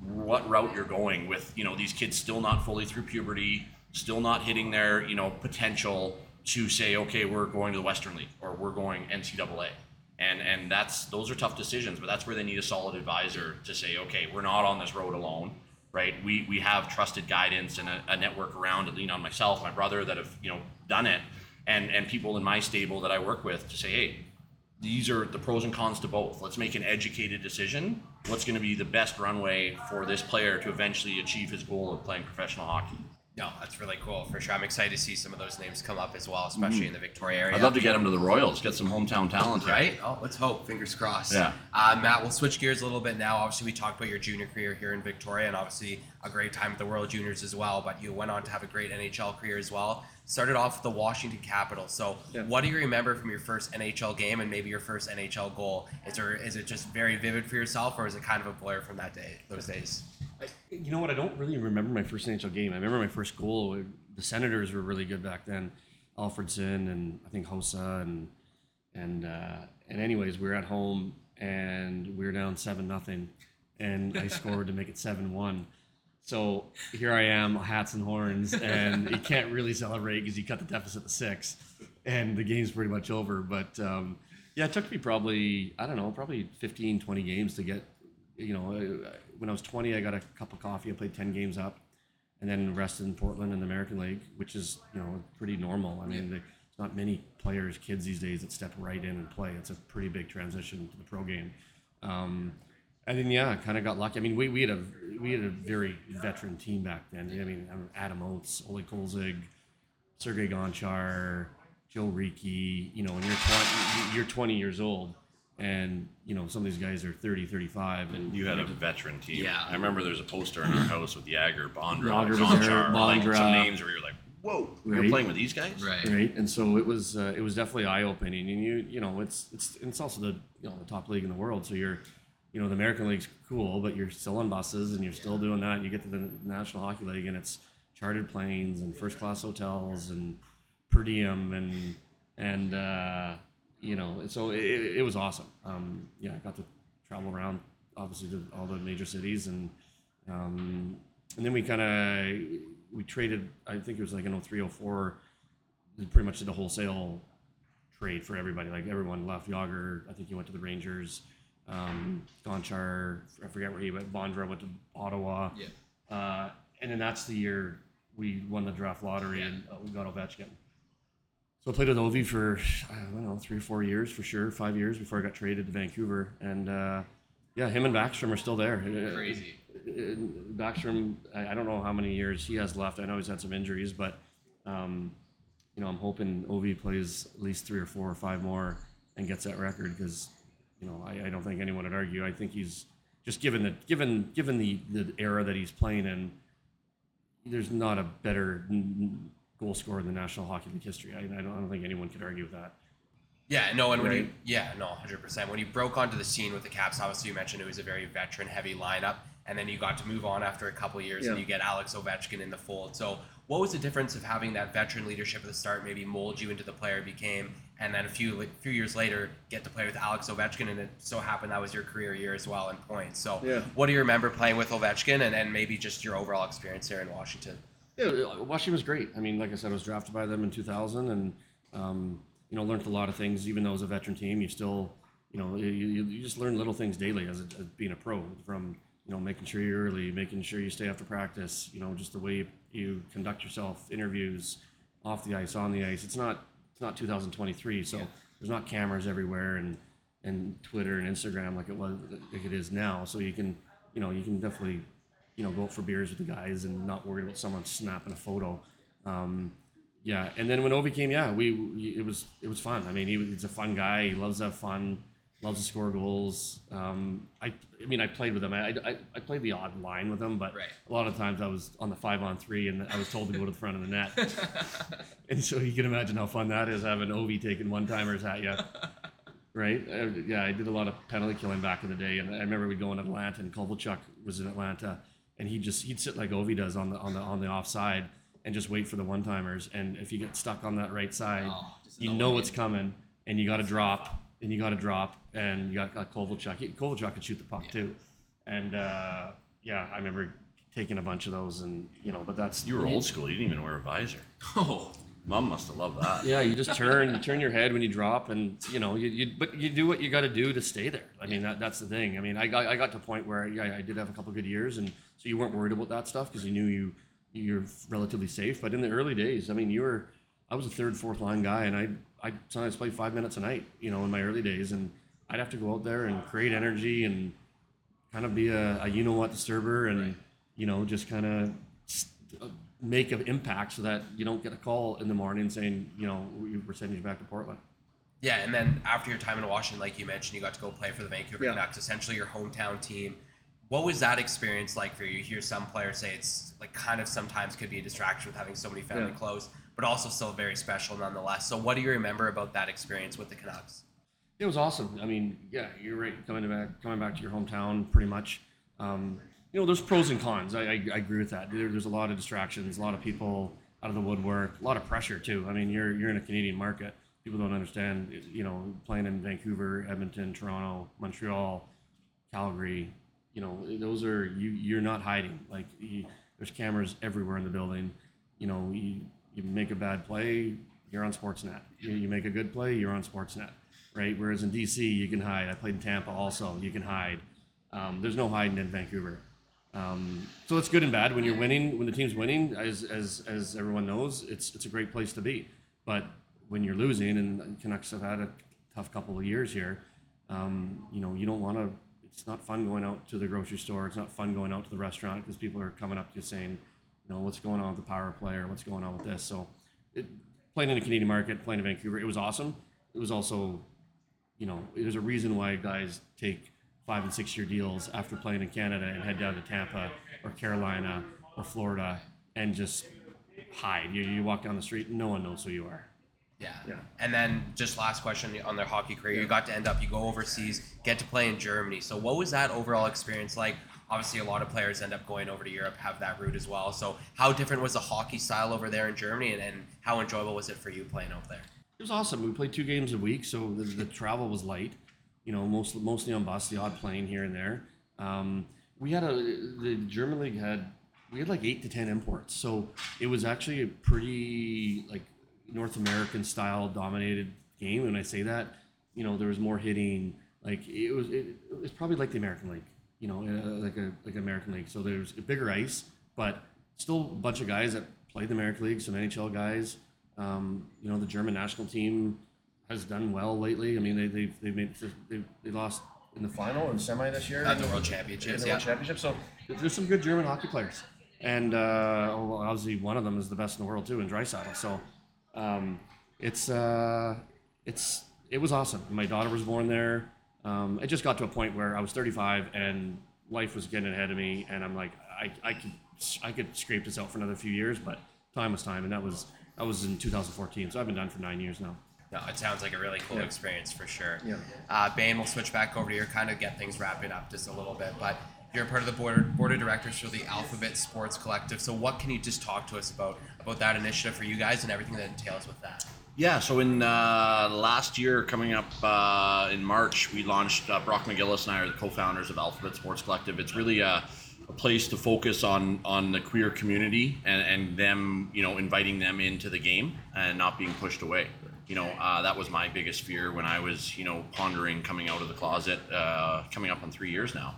what route you're going with. You know, these kids still not fully through puberty, still not hitting their you know potential to say, okay, we're going to the Western League or we're going NCAA. And and that's those are tough decisions, but that's where they need a solid advisor to say, okay, we're not on this road alone, right? We we have trusted guidance and a, a network around to lean on myself, my brother that have you know done it, and and people in my stable that I work with to say, hey, these are the pros and cons to both. Let's make an educated decision. What's going to be the best runway for this player to eventually achieve his goal of playing professional hockey? No, that's really cool for sure. I'm excited to see some of those names come up as well, especially in the Victoria area. I'd love to get them to the Royals, get some hometown talent. here. Right? Oh, let's hope. Fingers crossed. Yeah. Uh, Matt, we'll switch gears a little bit now. Obviously, we talked about your junior career here in Victoria and obviously a great time at the World Juniors as well, but you went on to have a great NHL career as well. Started off with the Washington Capitals. So, Yeah. what do you remember from your first NHL game and maybe your first NHL goal? Is there is it just very vivid for yourself or is it kind of a blur from that day, those days? You know what? I don't really remember my first NHL game. I remember my first goal. The Senators were really good back then. Alfredsson and I think Hossa and and uh, and anyways, we were at home and we were down seven nothing, and I scored to make it seven one. So here I am, hats and horns, and you can't really celebrate because you cut the deficit to six, and the game's pretty much over. But um, yeah, it took me probably I don't know, probably 15, 20 games to get. You know, uh, when I was 20, I got a cup of coffee. I played 10 games up, and then rested in Portland in the American League, which is you know pretty normal. I mean, there's not many players, kids these days that step right in and play. It's a pretty big transition to the pro game. Um, and then yeah, kind of got lucky. I mean, we, we had a we had a very veteran team back then. I mean, Adam Oates, Olie Kolzig, Sergei Gonchar, Joe Riki. You know, when you're 20, you're 20 years old, and you know some of these guys are 30, 35, and You had a veteran team. Yeah. I remember there's a poster in our house with Jagr, Bondra, Jagr was Gonchar, there, like some Bondra. names where you're like, whoa, you're playing with these guys? right? right And so it was uh, it was definitely eye opening, and you you know it's it's it's also the you know the top league in the world, so you're you know the American League's cool, but you're still on buses and you're still doing that. You get to the National Hockey League, and it's chartered planes and first class hotels and per diem and and uh, you know so it, it, was awesome. Um, yeah, I got to travel around obviously to all the major cities and um, and then we kind of we traded. I think it was like in 03, 04, pretty much did a wholesale trade for everybody. Like everyone left. Jagr, I think he went to the Rangers. Um, Gonchar, I forget where he went. Bondra went to Ottawa. Yeah. Uh, and then that's the year we won the draft lottery and uh, we got Ovechkin. So I played with Ovi for I don't know three or four years for sure, five years before I got traded to Vancouver, and uh, yeah, him and Backstrom are still there. Crazy. Backstrom, I, don't know how many years he has left. I know he's had some injuries, but um, you know I'm hoping Ovi plays at least three or four or five more and gets that record because you know I, I don't think anyone would argue. I think he's just given the given given the the era that he's playing in. There's not a better goal scorer in the National Hockey League history. I, I, don't, I don't think anyone could argue with that. Yeah, no, and when you Right. yeah, no, hundred percent. When you broke onto the scene with the Caps, obviously you mentioned it was a very veteran heavy lineup, and then you got to move on after a couple years, and you get Alex Ovechkin in the fold. So, what was the difference of having that veteran leadership at the start, maybe mold you into the player you became, and then a few few years later get to play with Alex Ovechkin, and it so happened that was your career year as well in points. So, Yeah. what do you remember playing with Ovechkin, and then maybe just your overall experience there in Washington? Yeah, Washington was great. I mean, like I said, I was drafted by them in 2000, and um, you know, learned a lot of things. Even though it was a veteran team, you still, you know, you, you just learn little things daily as, a, as being a pro. From you know, making sure you're early, making sure you stay after practice. You know, just the way you conduct yourself, interviews, off the ice, on the ice. It's not it's not 2023, so there's not cameras everywhere and and Twitter and Instagram like it was like it is now. So you can you know you can definitely you know go out for beers with the guys and not worried about someone snapping a photo. Um, yeah, and then when Ovi came, yeah, we, we it was it was fun. I mean, he, he's a fun guy. He loves to have fun. Loves to score goals. Um, I, I mean, I played with him. I, I, I played the odd line with him, but Right. a lot of times I was on the five on three, and I was told to go to the front of the net. and so you can imagine how fun that is having Ovi taking one timers at you. Right? Uh, yeah, I did a lot of penalty killing back in the day, and I remember we'd go in Atlanta, and Kovalchuk was in Atlanta, and he just he'd sit like Ovi does on the on the on the offside and just wait for the one timers. And if you get stuck on that right side, Oh, you know what's coming, and you got to drop, and you got to drop, and you got, got Kovalchuk. Kovalchuk could shoot the puck too, and uh, yeah, I remember taking a bunch of those, and you know, but that's You were old school. You didn't even wear a visor. Oh, Mom must have loved that. Yeah, you just turn, you turn your head when you drop, and you know, you, you but you do what you got to do to stay there. I mean, that, that's the thing. I mean, I got I got to a point where yeah, I did have a couple good years, and so you weren't worried about that stuff because you knew you you're relatively safe. But in the early days, I mean, you were I was a third, fourth line guy, and I I sometimes played five minutes a night, you know, in my early days, and I'd have to go out there and create energy and kind of be a, a you know what disturber, and you know, just kind of uh, make an impact so that you don't get a call in the morning saying, you know, we- we're sending you back to Portland. Yeah, and then after your time in Washington, like you mentioned, you got to go play for the Vancouver Yeah. Canucks, essentially your hometown team. What was that experience like for you? You hear some players say it's like kind of sometimes could be a distraction with having so many family Yeah. close, but also still very special nonetheless. So, what do you remember about that experience with the Canucks? It was awesome. I mean, yeah, you're right. Coming back, coming back to your hometown, pretty much. Um, you know, there's pros and cons. I, I, I agree with that. There, there's a lot of distractions, a lot of people out of the woodwork, a lot of pressure too. I mean, you're you're in a Canadian market. People don't understand. You know, playing in Vancouver, Edmonton, Toronto, Montreal, Calgary. You know, those are you. You're not hiding. Like there's cameras everywhere in the building. You know, you you make a bad play, you're on Sportsnet. You, you make a good play, you're on Sportsnet, right? Whereas in DC, you can hide. I played in Tampa also. You can hide. Um, there's no hiding in Vancouver. Um, so it's good and bad when you're winning. When the team's winning, as as as everyone knows, it's it's a great place to be. But when you're losing, and Canucks have had a tough couple of years here, um, you know, you don't want to. It's not fun going out to the grocery store. It's not fun going out to the restaurant because people are coming up to you saying, you know, what's going on with the power play or what's going on with this. So, it, playing in the Canadian market, playing in Vancouver, it was awesome. It was also, you know, there's a reason why guys take five and six year deals after playing in Canada and head down to Tampa or Carolina or Florida and just hide. You, you walk down the street, no one knows who you are. Yeah. Yeah. And then just last question on their hockey career. You got to end up, you go overseas, get to play in Germany. So what was that overall experience like? Obviously, a lot of players end up going over to Europe, have that route as well. So how different was the hockey style over there in Germany, and, and how enjoyable was it for you playing out there? It was awesome. We played two games a week, so the, the travel was light. You know, most, mostly on bus, the odd plane here and there. Um, we had a the German league had we had like eight to ten imports, so it was actually a pretty like North American style dominated game. When I say that, you know, there was more hitting. Like it was, it, it was probably like the American League. You know, uh, like a like an American League. So there's a bigger ice, but still a bunch of guys that played the American League, some NHL guys. Um, you know, the German national team has done well lately. I mean, they they've they've made they they lost in the final and semi this year. At the World Championships, the yeah. World Championship. So there's some good German hockey players, and uh, well, obviously one of them is the best in the world too, in Draisaitl. So um, it's uh, it's it was awesome. My daughter was born there. Um, it just got to a point where I was 35 and life was getting ahead of me, and I'm like, I, I could I could scrape this out for another few years, but time was time, and that was that was in 2014. So I've been done for nine years now. No, it sounds like a really cool experience for sure. Yeah. Uh, Bayne, we'll switch back over to your kind of get things wrapping up just a little bit, but you're part of the board board of directors for the Alphabet Sports Collective. So what can you just talk to us about about that initiative for you guys and everything that entails with that? Yeah, so in uh, last year, coming up uh, in March, we launched. Uh, Brock McGillis and I are the co-founders of Alphabet Sports Collective. It's really a, a place to focus on on the queer community and, and them, you know, inviting them into the game and not being pushed away. You know, uh, that was my biggest fear when I was, you know, pondering coming out of the closet, uh, coming up on three years now,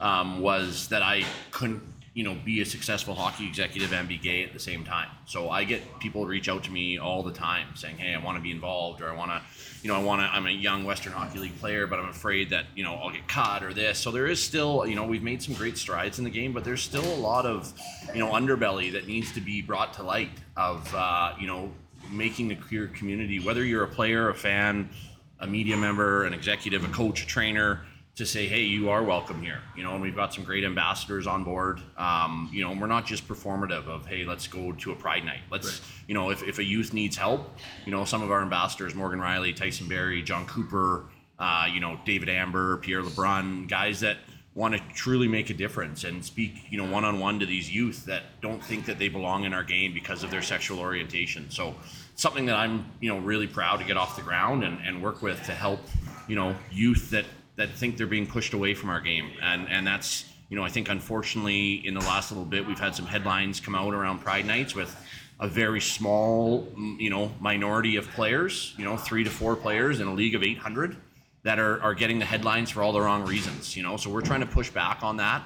um, was that I couldn't you know, be a successful hockey executive and be gay at the same time. So I get people reach out to me all the time saying, "Hey, I want to be involved," or "I want to, you know, I want to. I'm a young Western Hockey League player, but I'm afraid that you know I'll get cut or this." So there is still, you know, we've made some great strides in the game, but there's still a lot of, you know, underbelly that needs to be brought to light of, uh, you know, making the queer community, whether you're a player, a fan, a media member, an executive, a coach, a trainer to say, hey, you are welcome here. You know, and we've got some great ambassadors on board. Um, you know, and we're not just performative of, hey, let's go to a pride night. Let's, you know, if, if a youth needs help, you know, some of our ambassadors, Morgan Rielly, Tyson Barrie, John Cooper, uh, you know, David Amber, Pierre LeBrun, guys that want to truly make a difference and speak, you know, one on one to these youth that don't think that they belong in our game because of their sexual orientation. So something that I'm, you know, really proud to get off the ground and, and work with to help, you know, youth that that think they're being pushed away from our game. And and that's, you know, I think unfortunately in the last little bit we've had some headlines come out around Pride Nights with a very small, you know, minority of players, you know, three to four players in a league of 800 that are, are getting the headlines for all the wrong reasons, you know. So we're trying to push back on that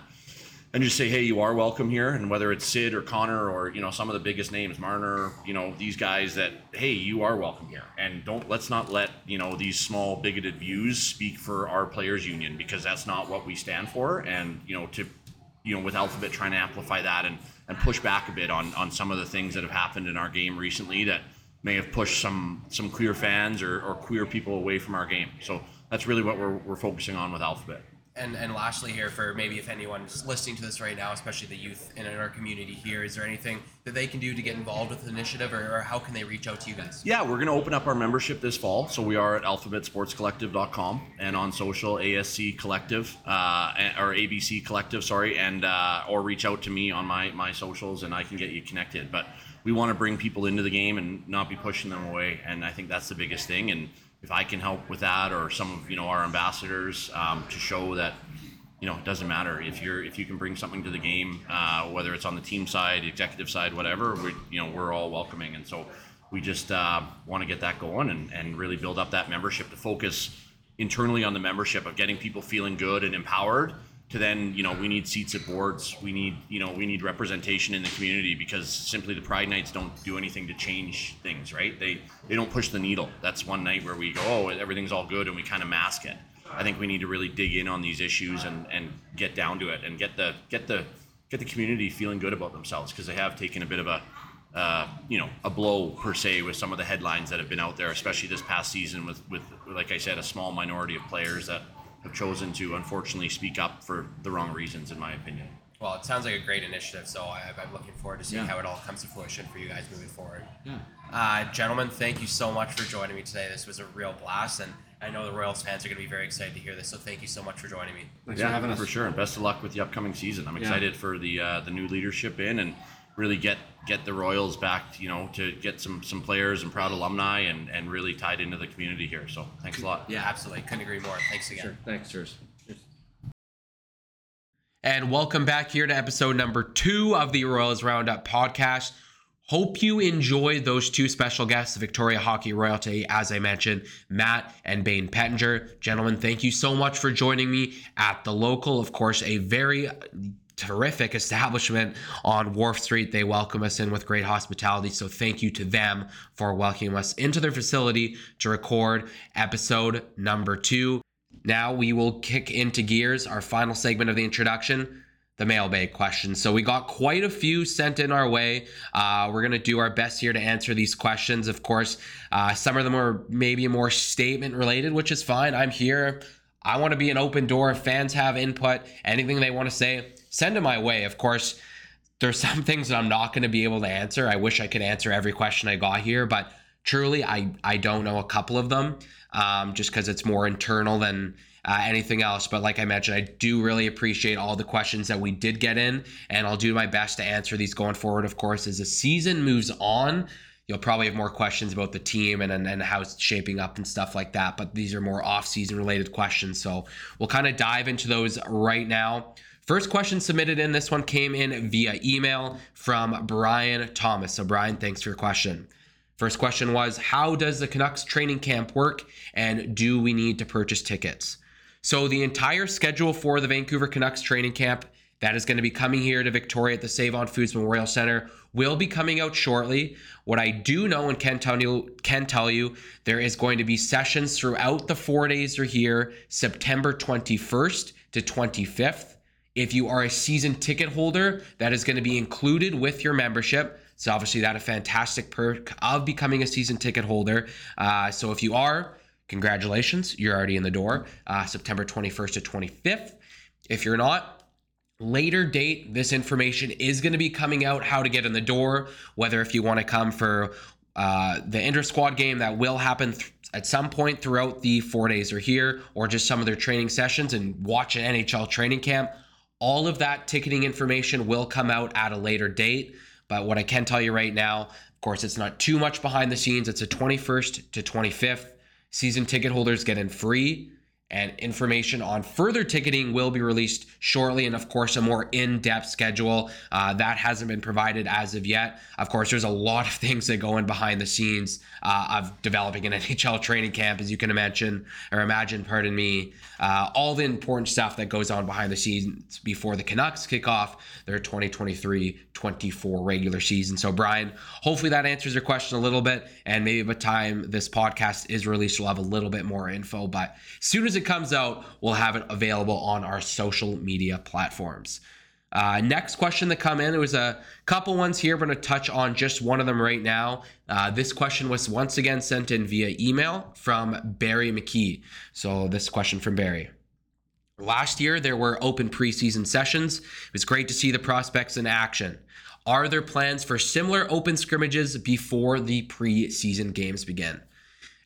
and just say, hey, you are welcome here. And whether it's Sid or Connor or you know some of the biggest names, Marner, you know these guys that, hey, you are welcome here. And don't let's not let you know these small bigoted views speak for our players union because that's not what we stand for. And you know to you know with Alphabet trying to amplify that and and push back a bit on on some of the things that have happened in our game recently that may have pushed some some queer fans or, or queer people away from our game. So that's really what we're, we're focusing on with Alphabet. And and lastly here for maybe if anyone's listening to this right now, especially the youth in our community here, is there anything that they can do to get involved with the initiative or, or how can they reach out to you guys? Yeah, we're going to open up our membership this fall. So we are at alphabetsportscollective.com and on social ASC Collective uh, or ABC Collective, sorry, and uh, or reach out to me on my my socials and I can get you connected. But we want to bring people into the game and not be pushing them away, and I think that's the biggest thing. And if I can help with that, or some of you know our ambassadors um, to show that you know, it doesn't matter if you're if you can bring something to the game, uh, whether it's on the team side, executive side, whatever. We you know we're all welcoming, and so we just uh, want to get that going and, and really build up that membership to focus internally on the membership of getting people feeling good and empowered. To then you know we need seats at boards, we need you know we need representation in the community because simply the Pride nights don't do anything to change things, right? They they don't push the needle. That's one night where we go, oh everything's all good, and we kind of mask it. I think we need to really dig in on these issues and, and get down to it and get the get the get the community feeling good about themselves because they have taken a bit of a uh, you know a blow per se with some of the headlines that have been out there, especially this past season with with like I said a small minority of players that have chosen to unfortunately speak up for the wrong reasons, in my opinion. Well, it sounds like a great initiative, so I, I'm looking forward to seeing Yeah. how it all comes to fruition for you guys moving forward. Yeah. Uh, gentlemen, thank you so much for joining me today. This was a real blast, and I know the Royals fans are going to be very excited to hear this. So thank you so much for joining me. Thanks yeah, for having us. for sure. And best of luck with the upcoming season. I'm excited for the uh, the new leadership in and really get get the Royals back. You know, to get some some players and proud alumni and and really tied into the community here. So thanks a lot. Yeah, absolutely. Couldn't agree more. Thanks again. Sure. Thanks. Cheers. And welcome back here to episode number two of the Royals Roundup podcast. Hope you enjoyed those two special guests, Victoria Hockey Royalty, as I mentioned, Matt and Bayne Pettinger. Gentlemen, thank you so much for joining me at the local. Of course, a very terrific establishment on Wharf Street. They welcome us in with great hospitality. So thank you to them for welcoming us into their facility to record episode number two. Now we will kick into gears, our final segment of the introduction the mailbag questions. So we got quite a few sent in our way. Uh, we're gonna do our best here to answer these questions. Of course, uh, some of them are maybe more statement related, which is fine. I'm here. I want to be an open door. If fans have input, anything they want to say, send them my way. Of course, there's some things that I'm not going to be able to answer. I wish I could answer every question I got here, but truly, I I don't know a couple of them, um, just because it's more internal than uh, anything else. But like I mentioned, I do really appreciate all the questions that we did get in, and I'll do my best to answer these going forward. Of course, as the season moves on, you'll probably have more questions about the team and, and, and how it's shaping up and stuff like that. But these are more off-season related questions, so we'll kind of dive into those right now. First question submitted in this one came in via email from Brian Thomas. So Brian, thanks for your question. First question was How does the Canucks training camp work and do we need to purchase tickets? So the entire schedule for the Vancouver Canucks training camp that is going to be coming here to Victoria at the Save On Foods Memorial Center will be coming out shortly. What I do know and can tell you can tell you there is going to be sessions throughout the 4 days you're here, September 21st to 25th. If you are a season ticket holder, that is going to be included with your membership. So obviously that a fantastic perk of becoming a season ticket holder. Uh, so if you are, congratulations, you're already in the door. Uh, September 21st to 25th. If you're not, later date, this information is going to be coming out how to get in the door, whether if you want to come for uh, the inter squad game that will happen th- at some point throughout the four days or here, or just some of their training sessions and watch an NHL training camp. All of that ticketing information will come out at a later date. But what I can tell you right now, of course, it's not too much behind the scenes. It's a 21st to 25th. Season ticket holders get in free, and information on further ticketing will be released shortly. And of course, a more in depth schedule uh, that hasn't been provided as of yet. Of course, there's a lot of things that go in behind the scenes uh, of developing an NHL training camp, as you can imagine, or imagine, pardon me, uh, all the important stuff that goes on behind the scenes before the Canucks kick off their 2023 24 regular season. So, Brian, hopefully that answers your question a little bit. And maybe by the time this podcast is released, we'll have a little bit more info. But as soon as it comes out, we'll have it available on our social media platforms. Uh, next question that come in, there was a couple ones here. We're going to touch on just one of them right now. Uh, this question was once again sent in via email from Barry McKee. So this question from Barry. Last year, there were open preseason sessions. It was great to see the prospects in action. Are there plans for similar open scrimmages before the preseason games begin?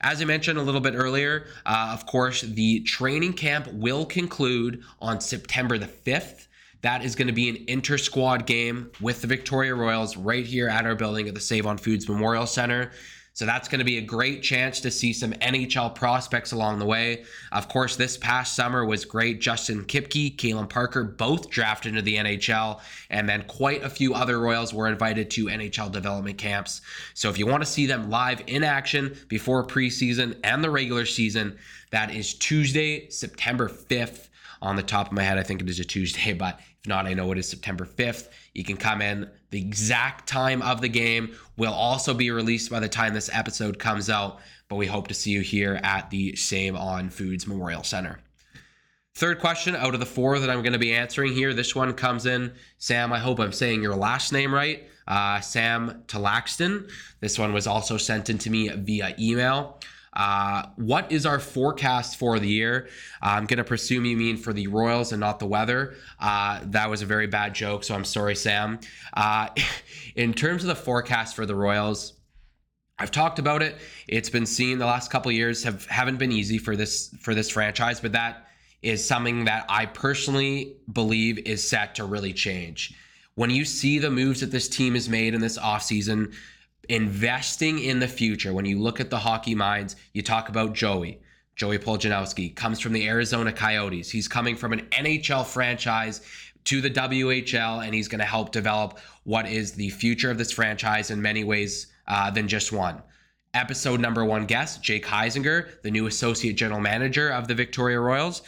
As I mentioned a little bit earlier, uh, of course, the training camp will conclude on September the 5th. That is going to be an inter squad game with the Victoria Royals right here at our building at the Save on Foods Memorial Center. So that's going to be a great chance to see some NHL prospects along the way. Of course, this past summer was great. Justin Kipkie, Kalen Parker, both drafted into the NHL, and then quite a few other Royals were invited to NHL development camps. So if you want to see them live in action before preseason and the regular season, that is Tuesday, September 5th. On the top of my head, I think it is a Tuesday, but if not, I know it is September 5th. You can come in. The exact time of the game will also be released by the time this episode comes out, but we hope to see you here at the Save On Foods Memorial Center. Third question out of the four that I'm going to be answering here. This one comes in. Sam, I hope I'm saying your last name right. Uh, Sam Talaxton. This one was also sent in to me via email. Uh, what is our forecast for the year? I'm going to presume you mean for the Royals and not the weather. Uh, that was a very bad joke, so I'm sorry, Sam. Uh, in terms of the forecast for the Royals, I've talked about it. It's been seen the last couple years have haven't been easy for this for this franchise, but that is something that I personally believe is set to really change. When you see the moves that this team has made in this offseason, investing in the future. When you look at the hockey minds, you talk about Joey. Joey Poljanowski comes from the Arizona Coyotes. He's coming from an NHL franchise to the WHL, and he's going to help develop what is the future of this franchise in many ways uh, than just one. Episode number one guest, Jake Heisinger, the new associate general manager of the Victoria Royals.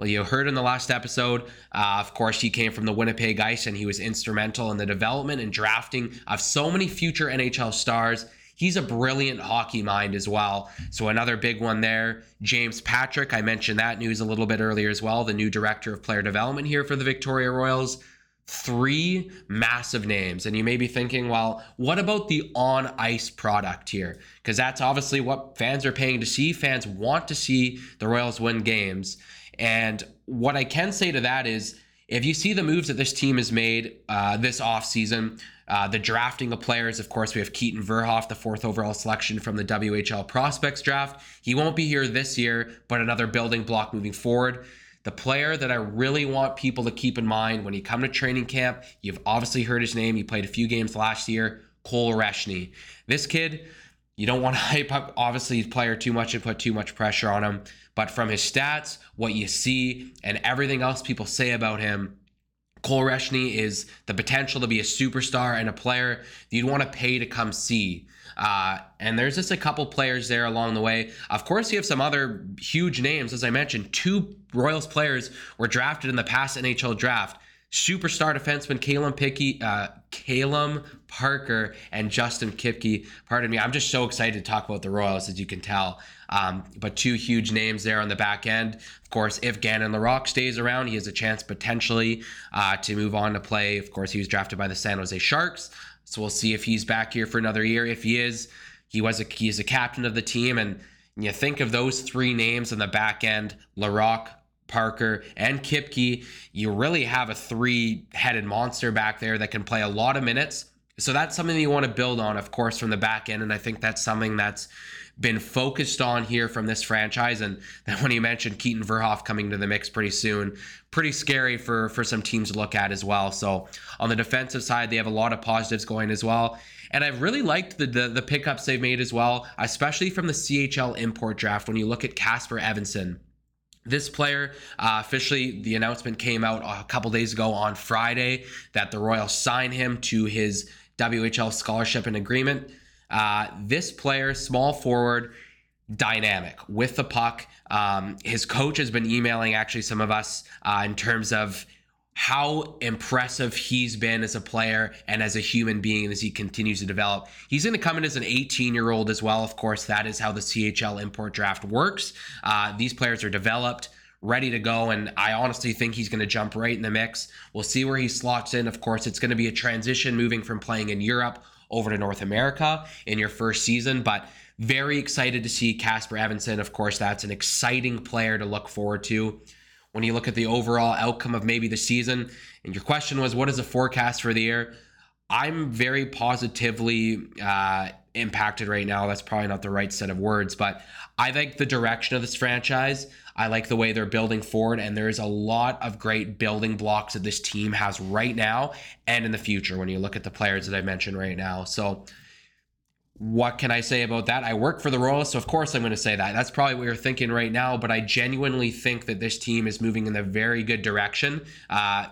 Well, you heard in the last episode, uh, of course, he came from the Winnipeg Ice and he was instrumental in the development and drafting of so many future NHL stars. He's a brilliant hockey mind as well. So, another big one there. James Patrick, I mentioned that news a little bit earlier as well, the new director of player development here for the Victoria Royals. Three massive names. And you may be thinking, well, what about the on ice product here? Because that's obviously what fans are paying to see. Fans want to see the Royals win games. And what I can say to that is if you see the moves that this team has made uh, this offseason, uh, the drafting of players, of course, we have Keaton Verhoff, the fourth overall selection from the WHL prospects draft. He won't be here this year, but another building block moving forward. The player that I really want people to keep in mind when you come to training camp, you've obviously heard his name. He played a few games last year, Cole Reshny. This kid, you don't want to hype up, obviously, his player too much and put too much pressure on him. But from his stats, what you see, and everything else people say about him, Cole Reshny is the potential to be a superstar and a player you'd want to pay to come see. Uh, and there's just a couple players there along the way. Of course, you have some other huge names. As I mentioned, two Royals players were drafted in the past NHL draft superstar defenseman Calum Picky, uh, Calum Parker, and Justin Kipkie. Pardon me, I'm just so excited to talk about the Royals, as you can tell. Um, but two huge names there on the back end. Of course, if Gannon Laroque stays around, he has a chance potentially uh, to move on to play. Of course, he was drafted by the San Jose Sharks, so we'll see if he's back here for another year. If he is, he was a he is a captain of the team, and you think of those three names on the back end: Larocque, Parker, and Kipkie, you really have a three headed monster back there that can play a lot of minutes. So that's something that you want to build on, of course, from the back end. And I think that's something that's been focused on here from this franchise. And then when you mentioned Keaton Verhoff coming to the mix pretty soon, pretty scary for for some teams to look at as well. So on the defensive side, they have a lot of positives going as well. And I've really liked the, the, the pickups they've made as well, especially from the CHL import draft. When you look at Casper Evansson, this player uh, officially the announcement came out a couple days ago on friday that the royals sign him to his whl scholarship and agreement uh, this player small forward dynamic with the puck um, his coach has been emailing actually some of us uh, in terms of how impressive he's been as a player and as a human being as he continues to develop. He's going to come in as an 18 year old as well. Of course, that is how the CHL import draft works. Uh, these players are developed, ready to go, and I honestly think he's going to jump right in the mix. We'll see where he slots in. Of course, it's going to be a transition moving from playing in Europe over to North America in your first season, but very excited to see Casper Evansson. Of course, that's an exciting player to look forward to when you look at the overall outcome of maybe the season. And your question was, what is the forecast for the year? I'm very positively uh, impacted right now. That's probably not the right set of words, but I like the direction of this franchise. I like the way they're building forward, and there's a lot of great building blocks that this team has right now and in the future when you look at the players that I mentioned right now. So, what can I say about that? I work for the Royals, so of course I'm going to say that. That's probably what you're thinking right now, but I genuinely think that this team is moving in a very good direction. Uh,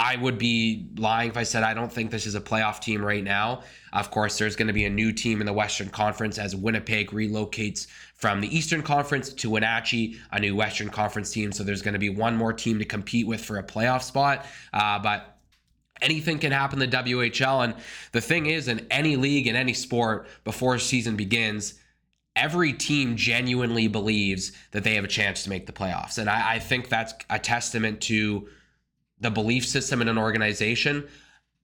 I would be lying if I said I don't think this is a playoff team right now. Of course, there's going to be a new team in the Western Conference as Winnipeg relocates from the Eastern Conference to Wenatchee, a new Western Conference team. So there's going to be one more team to compete with for a playoff spot. Uh, but anything can happen in the WHL. And the thing is, in any league, in any sport, before season begins, every team genuinely believes that they have a chance to make the playoffs. And I, I think that's a testament to the belief system in an organization.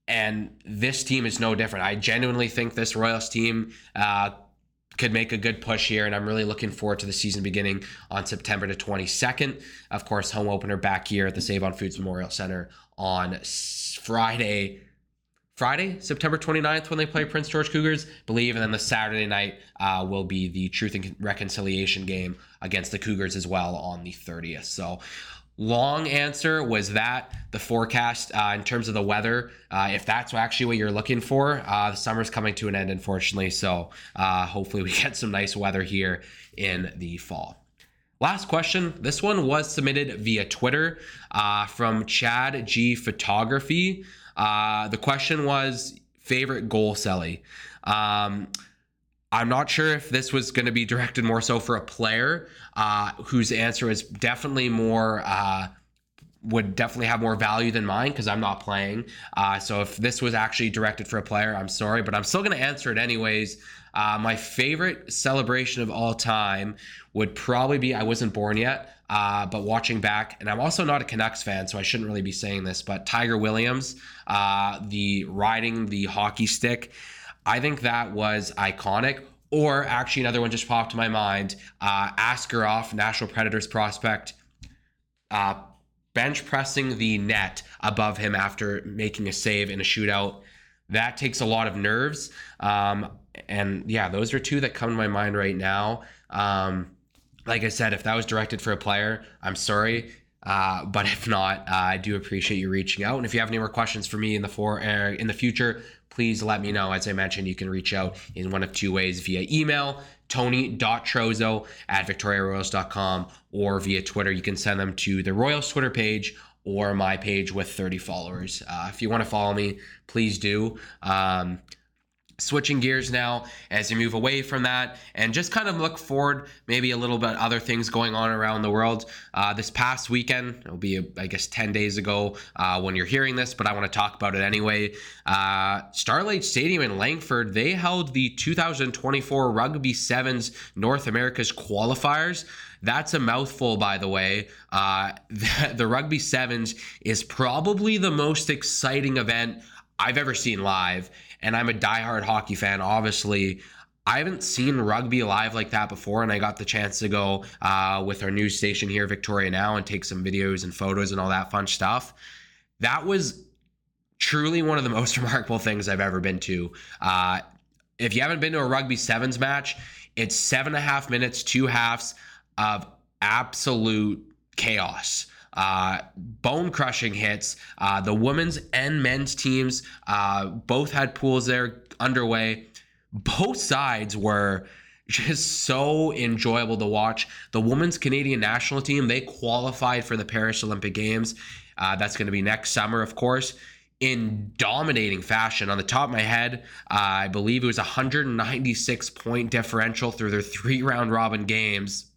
And this team is no different. I genuinely think this Royals team uh, could make a good push here, and I'm really looking forward to the season beginning on September the 22nd. Of course, home opener back here at the Save on Foods Memorial Center on Friday, Friday, September 29th, when they play Prince George Cougars, believe. And then the Saturday night uh, will be the Truth and Reconciliation game against the Cougars as well on the 30th. So, long answer was that the forecast uh, in terms of the weather, uh, if that's actually what you're looking for, uh, the summer's coming to an end, unfortunately. So, uh, hopefully, we get some nice weather here in the fall. Last question. This one was submitted via Twitter uh, from Chad G Photography. Uh, the question was favorite goal Selly. Um, I'm not sure if this was going to be directed more so for a player uh, whose answer is definitely more. Uh, would definitely have more value than mine because I'm not playing. Uh, so if this was actually directed for a player, I'm sorry, but I'm still going to answer it anyways. Uh, my favorite celebration of all time would probably be I wasn't born yet, uh, but watching back, and I'm also not a Canucks fan, so I shouldn't really be saying this, but Tiger Williams, uh, the riding the hockey stick, I think that was iconic. Or actually, another one just popped to my mind uh, Askarov, Nashville Predators prospect. Uh, bench pressing the net above him after making a save in a shootout. That takes a lot of nerves. Um, and yeah, those are two that come to my mind right now. Um, like I said, if that was directed for a player, I'm sorry. Uh, but if not, uh, I do appreciate you reaching out. And if you have any more questions for me in the for uh, in the future, please let me know. As I mentioned, you can reach out in one of two ways via email, tony.trozo at victoriaroyals.com, or via Twitter. You can send them to the Royals Twitter page or my page with 30 followers. Uh, if you want to follow me, please do. Um, switching gears now as you move away from that and just kind of look forward maybe a little bit other things going on around the world. Uh, this past weekend it'll be i guess 10 days ago uh, when you're hearing this but i want to talk about it anyway. Uh, starlight stadium in langford they held the 2024 rugby sevens north america's qualifiers. That's a mouthful, by the way. Uh, the, the Rugby Sevens is probably the most exciting event I've ever seen live and I'm a diehard hockey fan, obviously. I haven't seen rugby live like that before, and I got the chance to go uh, with our news station here, Victoria Now, and take some videos and photos and all that fun stuff. That was truly one of the most remarkable things I've ever been to. Uh, if you haven't been to a rugby sevens match, it's seven and a half minutes, two halves of absolute chaos uh, bone crushing hits. Uh, the women's and men's teams uh, both had pools there underway. Both sides were just so enjoyable to watch. The women's Canadian national team, they qualified for the Paris Olympic Games. Uh, that's going to be next summer, of course in dominating fashion. On the top of my head, uh, I believe it was 196 point differential through their three round robin games.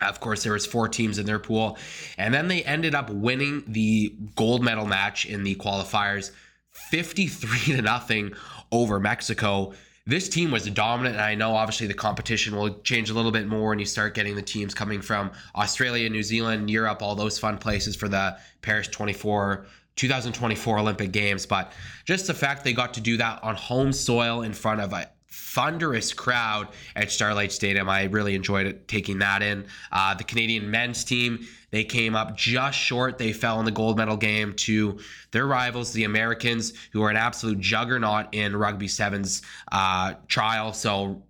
Of course, there was four teams in their pool, and then they ended up winning the gold medal match in the qualifiers, 53 to nothing over Mexico. This team was dominant, and I know obviously the competition will change a little bit more when you start getting the teams coming from Australia, New Zealand, Europe, all those fun places for the Paris 24 2024 Olympic Games. But just the fact they got to do that on home soil in front of a thunderous crowd at Starlight Stadium. I really enjoyed it taking that in. Uh, the Canadian men's team, they came up just short. They fell in the gold medal game to their rivals, the Americans, who are an absolute juggernaut in rugby sevens uh, trial. So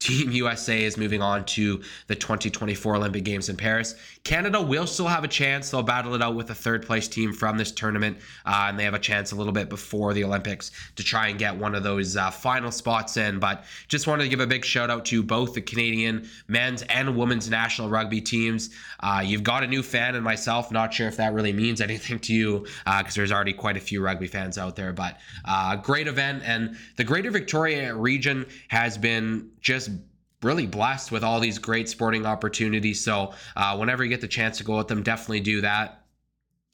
Team USA is moving on to the 2024 Olympic Games in Paris. Canada will still have a chance. They'll battle it out with a third place team from this tournament, uh, and they have a chance a little bit before the Olympics to try and get one of those uh, final spots in. But just wanted to give a big shout out to both the Canadian men's and women's national rugby teams. Uh, you've got a new fan and myself. Not sure if that really means anything to you because uh, there's already quite a few rugby fans out there. But uh, great event, and the Greater Victoria region has been just really blessed with all these great sporting opportunities. So uh, whenever you get the chance to go with them, definitely do that.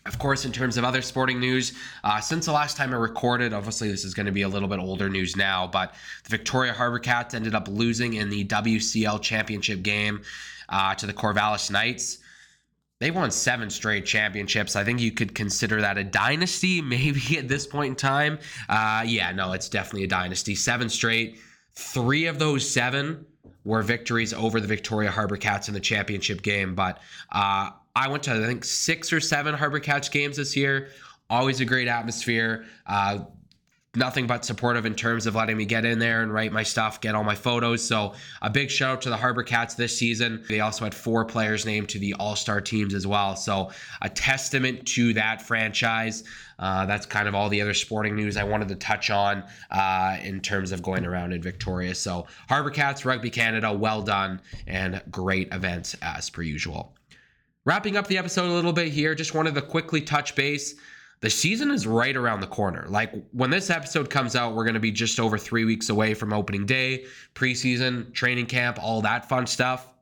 Of course, in terms of other sporting news, uh, since the last time I recorded, obviously this is going to be a little bit older news now, but the Victoria Harbour Cats ended up losing in the WCL championship game uh, to the Corvallis Knights. They won seven straight championships. I think you could consider that a dynasty, maybe at this point in time. Uh, yeah, no, it's definitely a dynasty. Seven straight. Three of those seven were victories over the Victoria Harbour Cats in the championship game. But uh, I went to, I think, six or seven Harbour Cats games this year. Always a great atmosphere. Uh, nothing but supportive in terms of letting me get in there and write my stuff, get all my photos. So a big shout out to the Harbour Cats this season. They also had four players named to the All Star teams as well. So a testament to that franchise. Uh, that's kind of all the other sporting news I wanted to touch on uh, in terms of going around in Victoria. So Harbour Cats, Rugby Canada, well done and great events as per usual. Wrapping up the episode a little bit here, just wanted to quickly touch base the season is right around the corner. Like when this episode comes out, we're going to be just over three weeks away from opening day, preseason, training camp, all that fun stuff.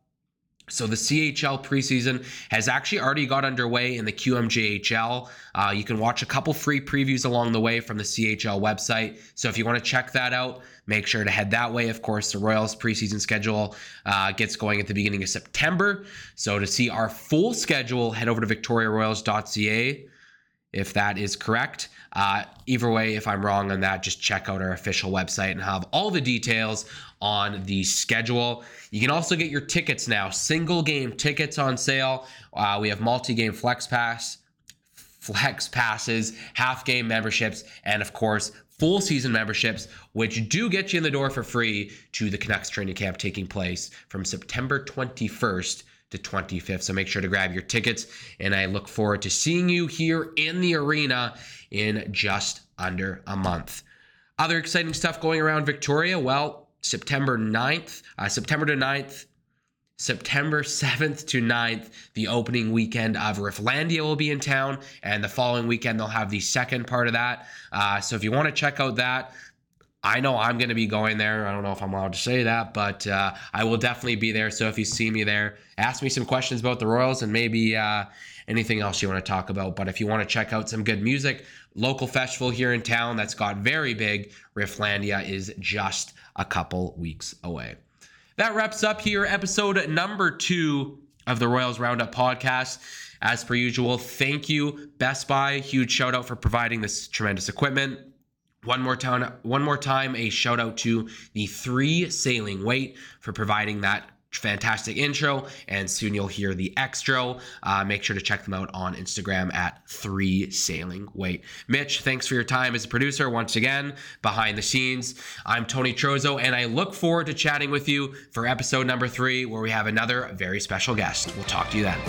So the CHL preseason has actually already got underway in the QMJHL. Uh, you can watch a couple free previews along the way from the CHL website. So if you want to check that out, make sure to head that way. Of course, the Royals preseason schedule uh, gets going at the beginning of September. So to see our full schedule, head over to victoriaroyals.ca if that is correct. Uh, either way, if I'm wrong on that, just check out our official website and have all the details on the schedule. You can also get your tickets now, single game tickets on sale. Uh, we have multi game flex pass, flex passes, half game memberships, and of course, full season memberships, which do get you in the door for free to the Canucks training camp taking place from September 21st to 25th. So make sure to grab your tickets. And I look forward to seeing you here in the arena in just under a month. Other exciting stuff going around Victoria. Well, September 9th, uh, September to 9th, September 7th to 9th, the opening weekend of Rifflandia will be in town, and the following weekend they'll have the second part of that. Uh, so if you want to check out that, I know I'm going to be going there. I don't know if I'm allowed to say that, but uh, I will definitely be there. So if you see me there, ask me some questions about the Royals and maybe uh, anything else you want to talk about. But if you want to check out some good music, local festival here in town that's got very big, Rifflandia is just a couple weeks away. That wraps up here episode number two of the Royals Roundup podcast. As per usual, thank you, Best Buy. Huge shout out for providing this tremendous equipment. One more time, one more time, a shout out to the three Sailing Wait for providing that fantastic intro. And soon you'll hear the extro. Uh, make sure to check them out on Instagram at three Sailing Wait. Mitch, thanks for your time as a producer once again behind the scenes. I'm Tony Trozo, and I look forward to chatting with you for episode number three, where we have another very special guest. We'll talk to you then.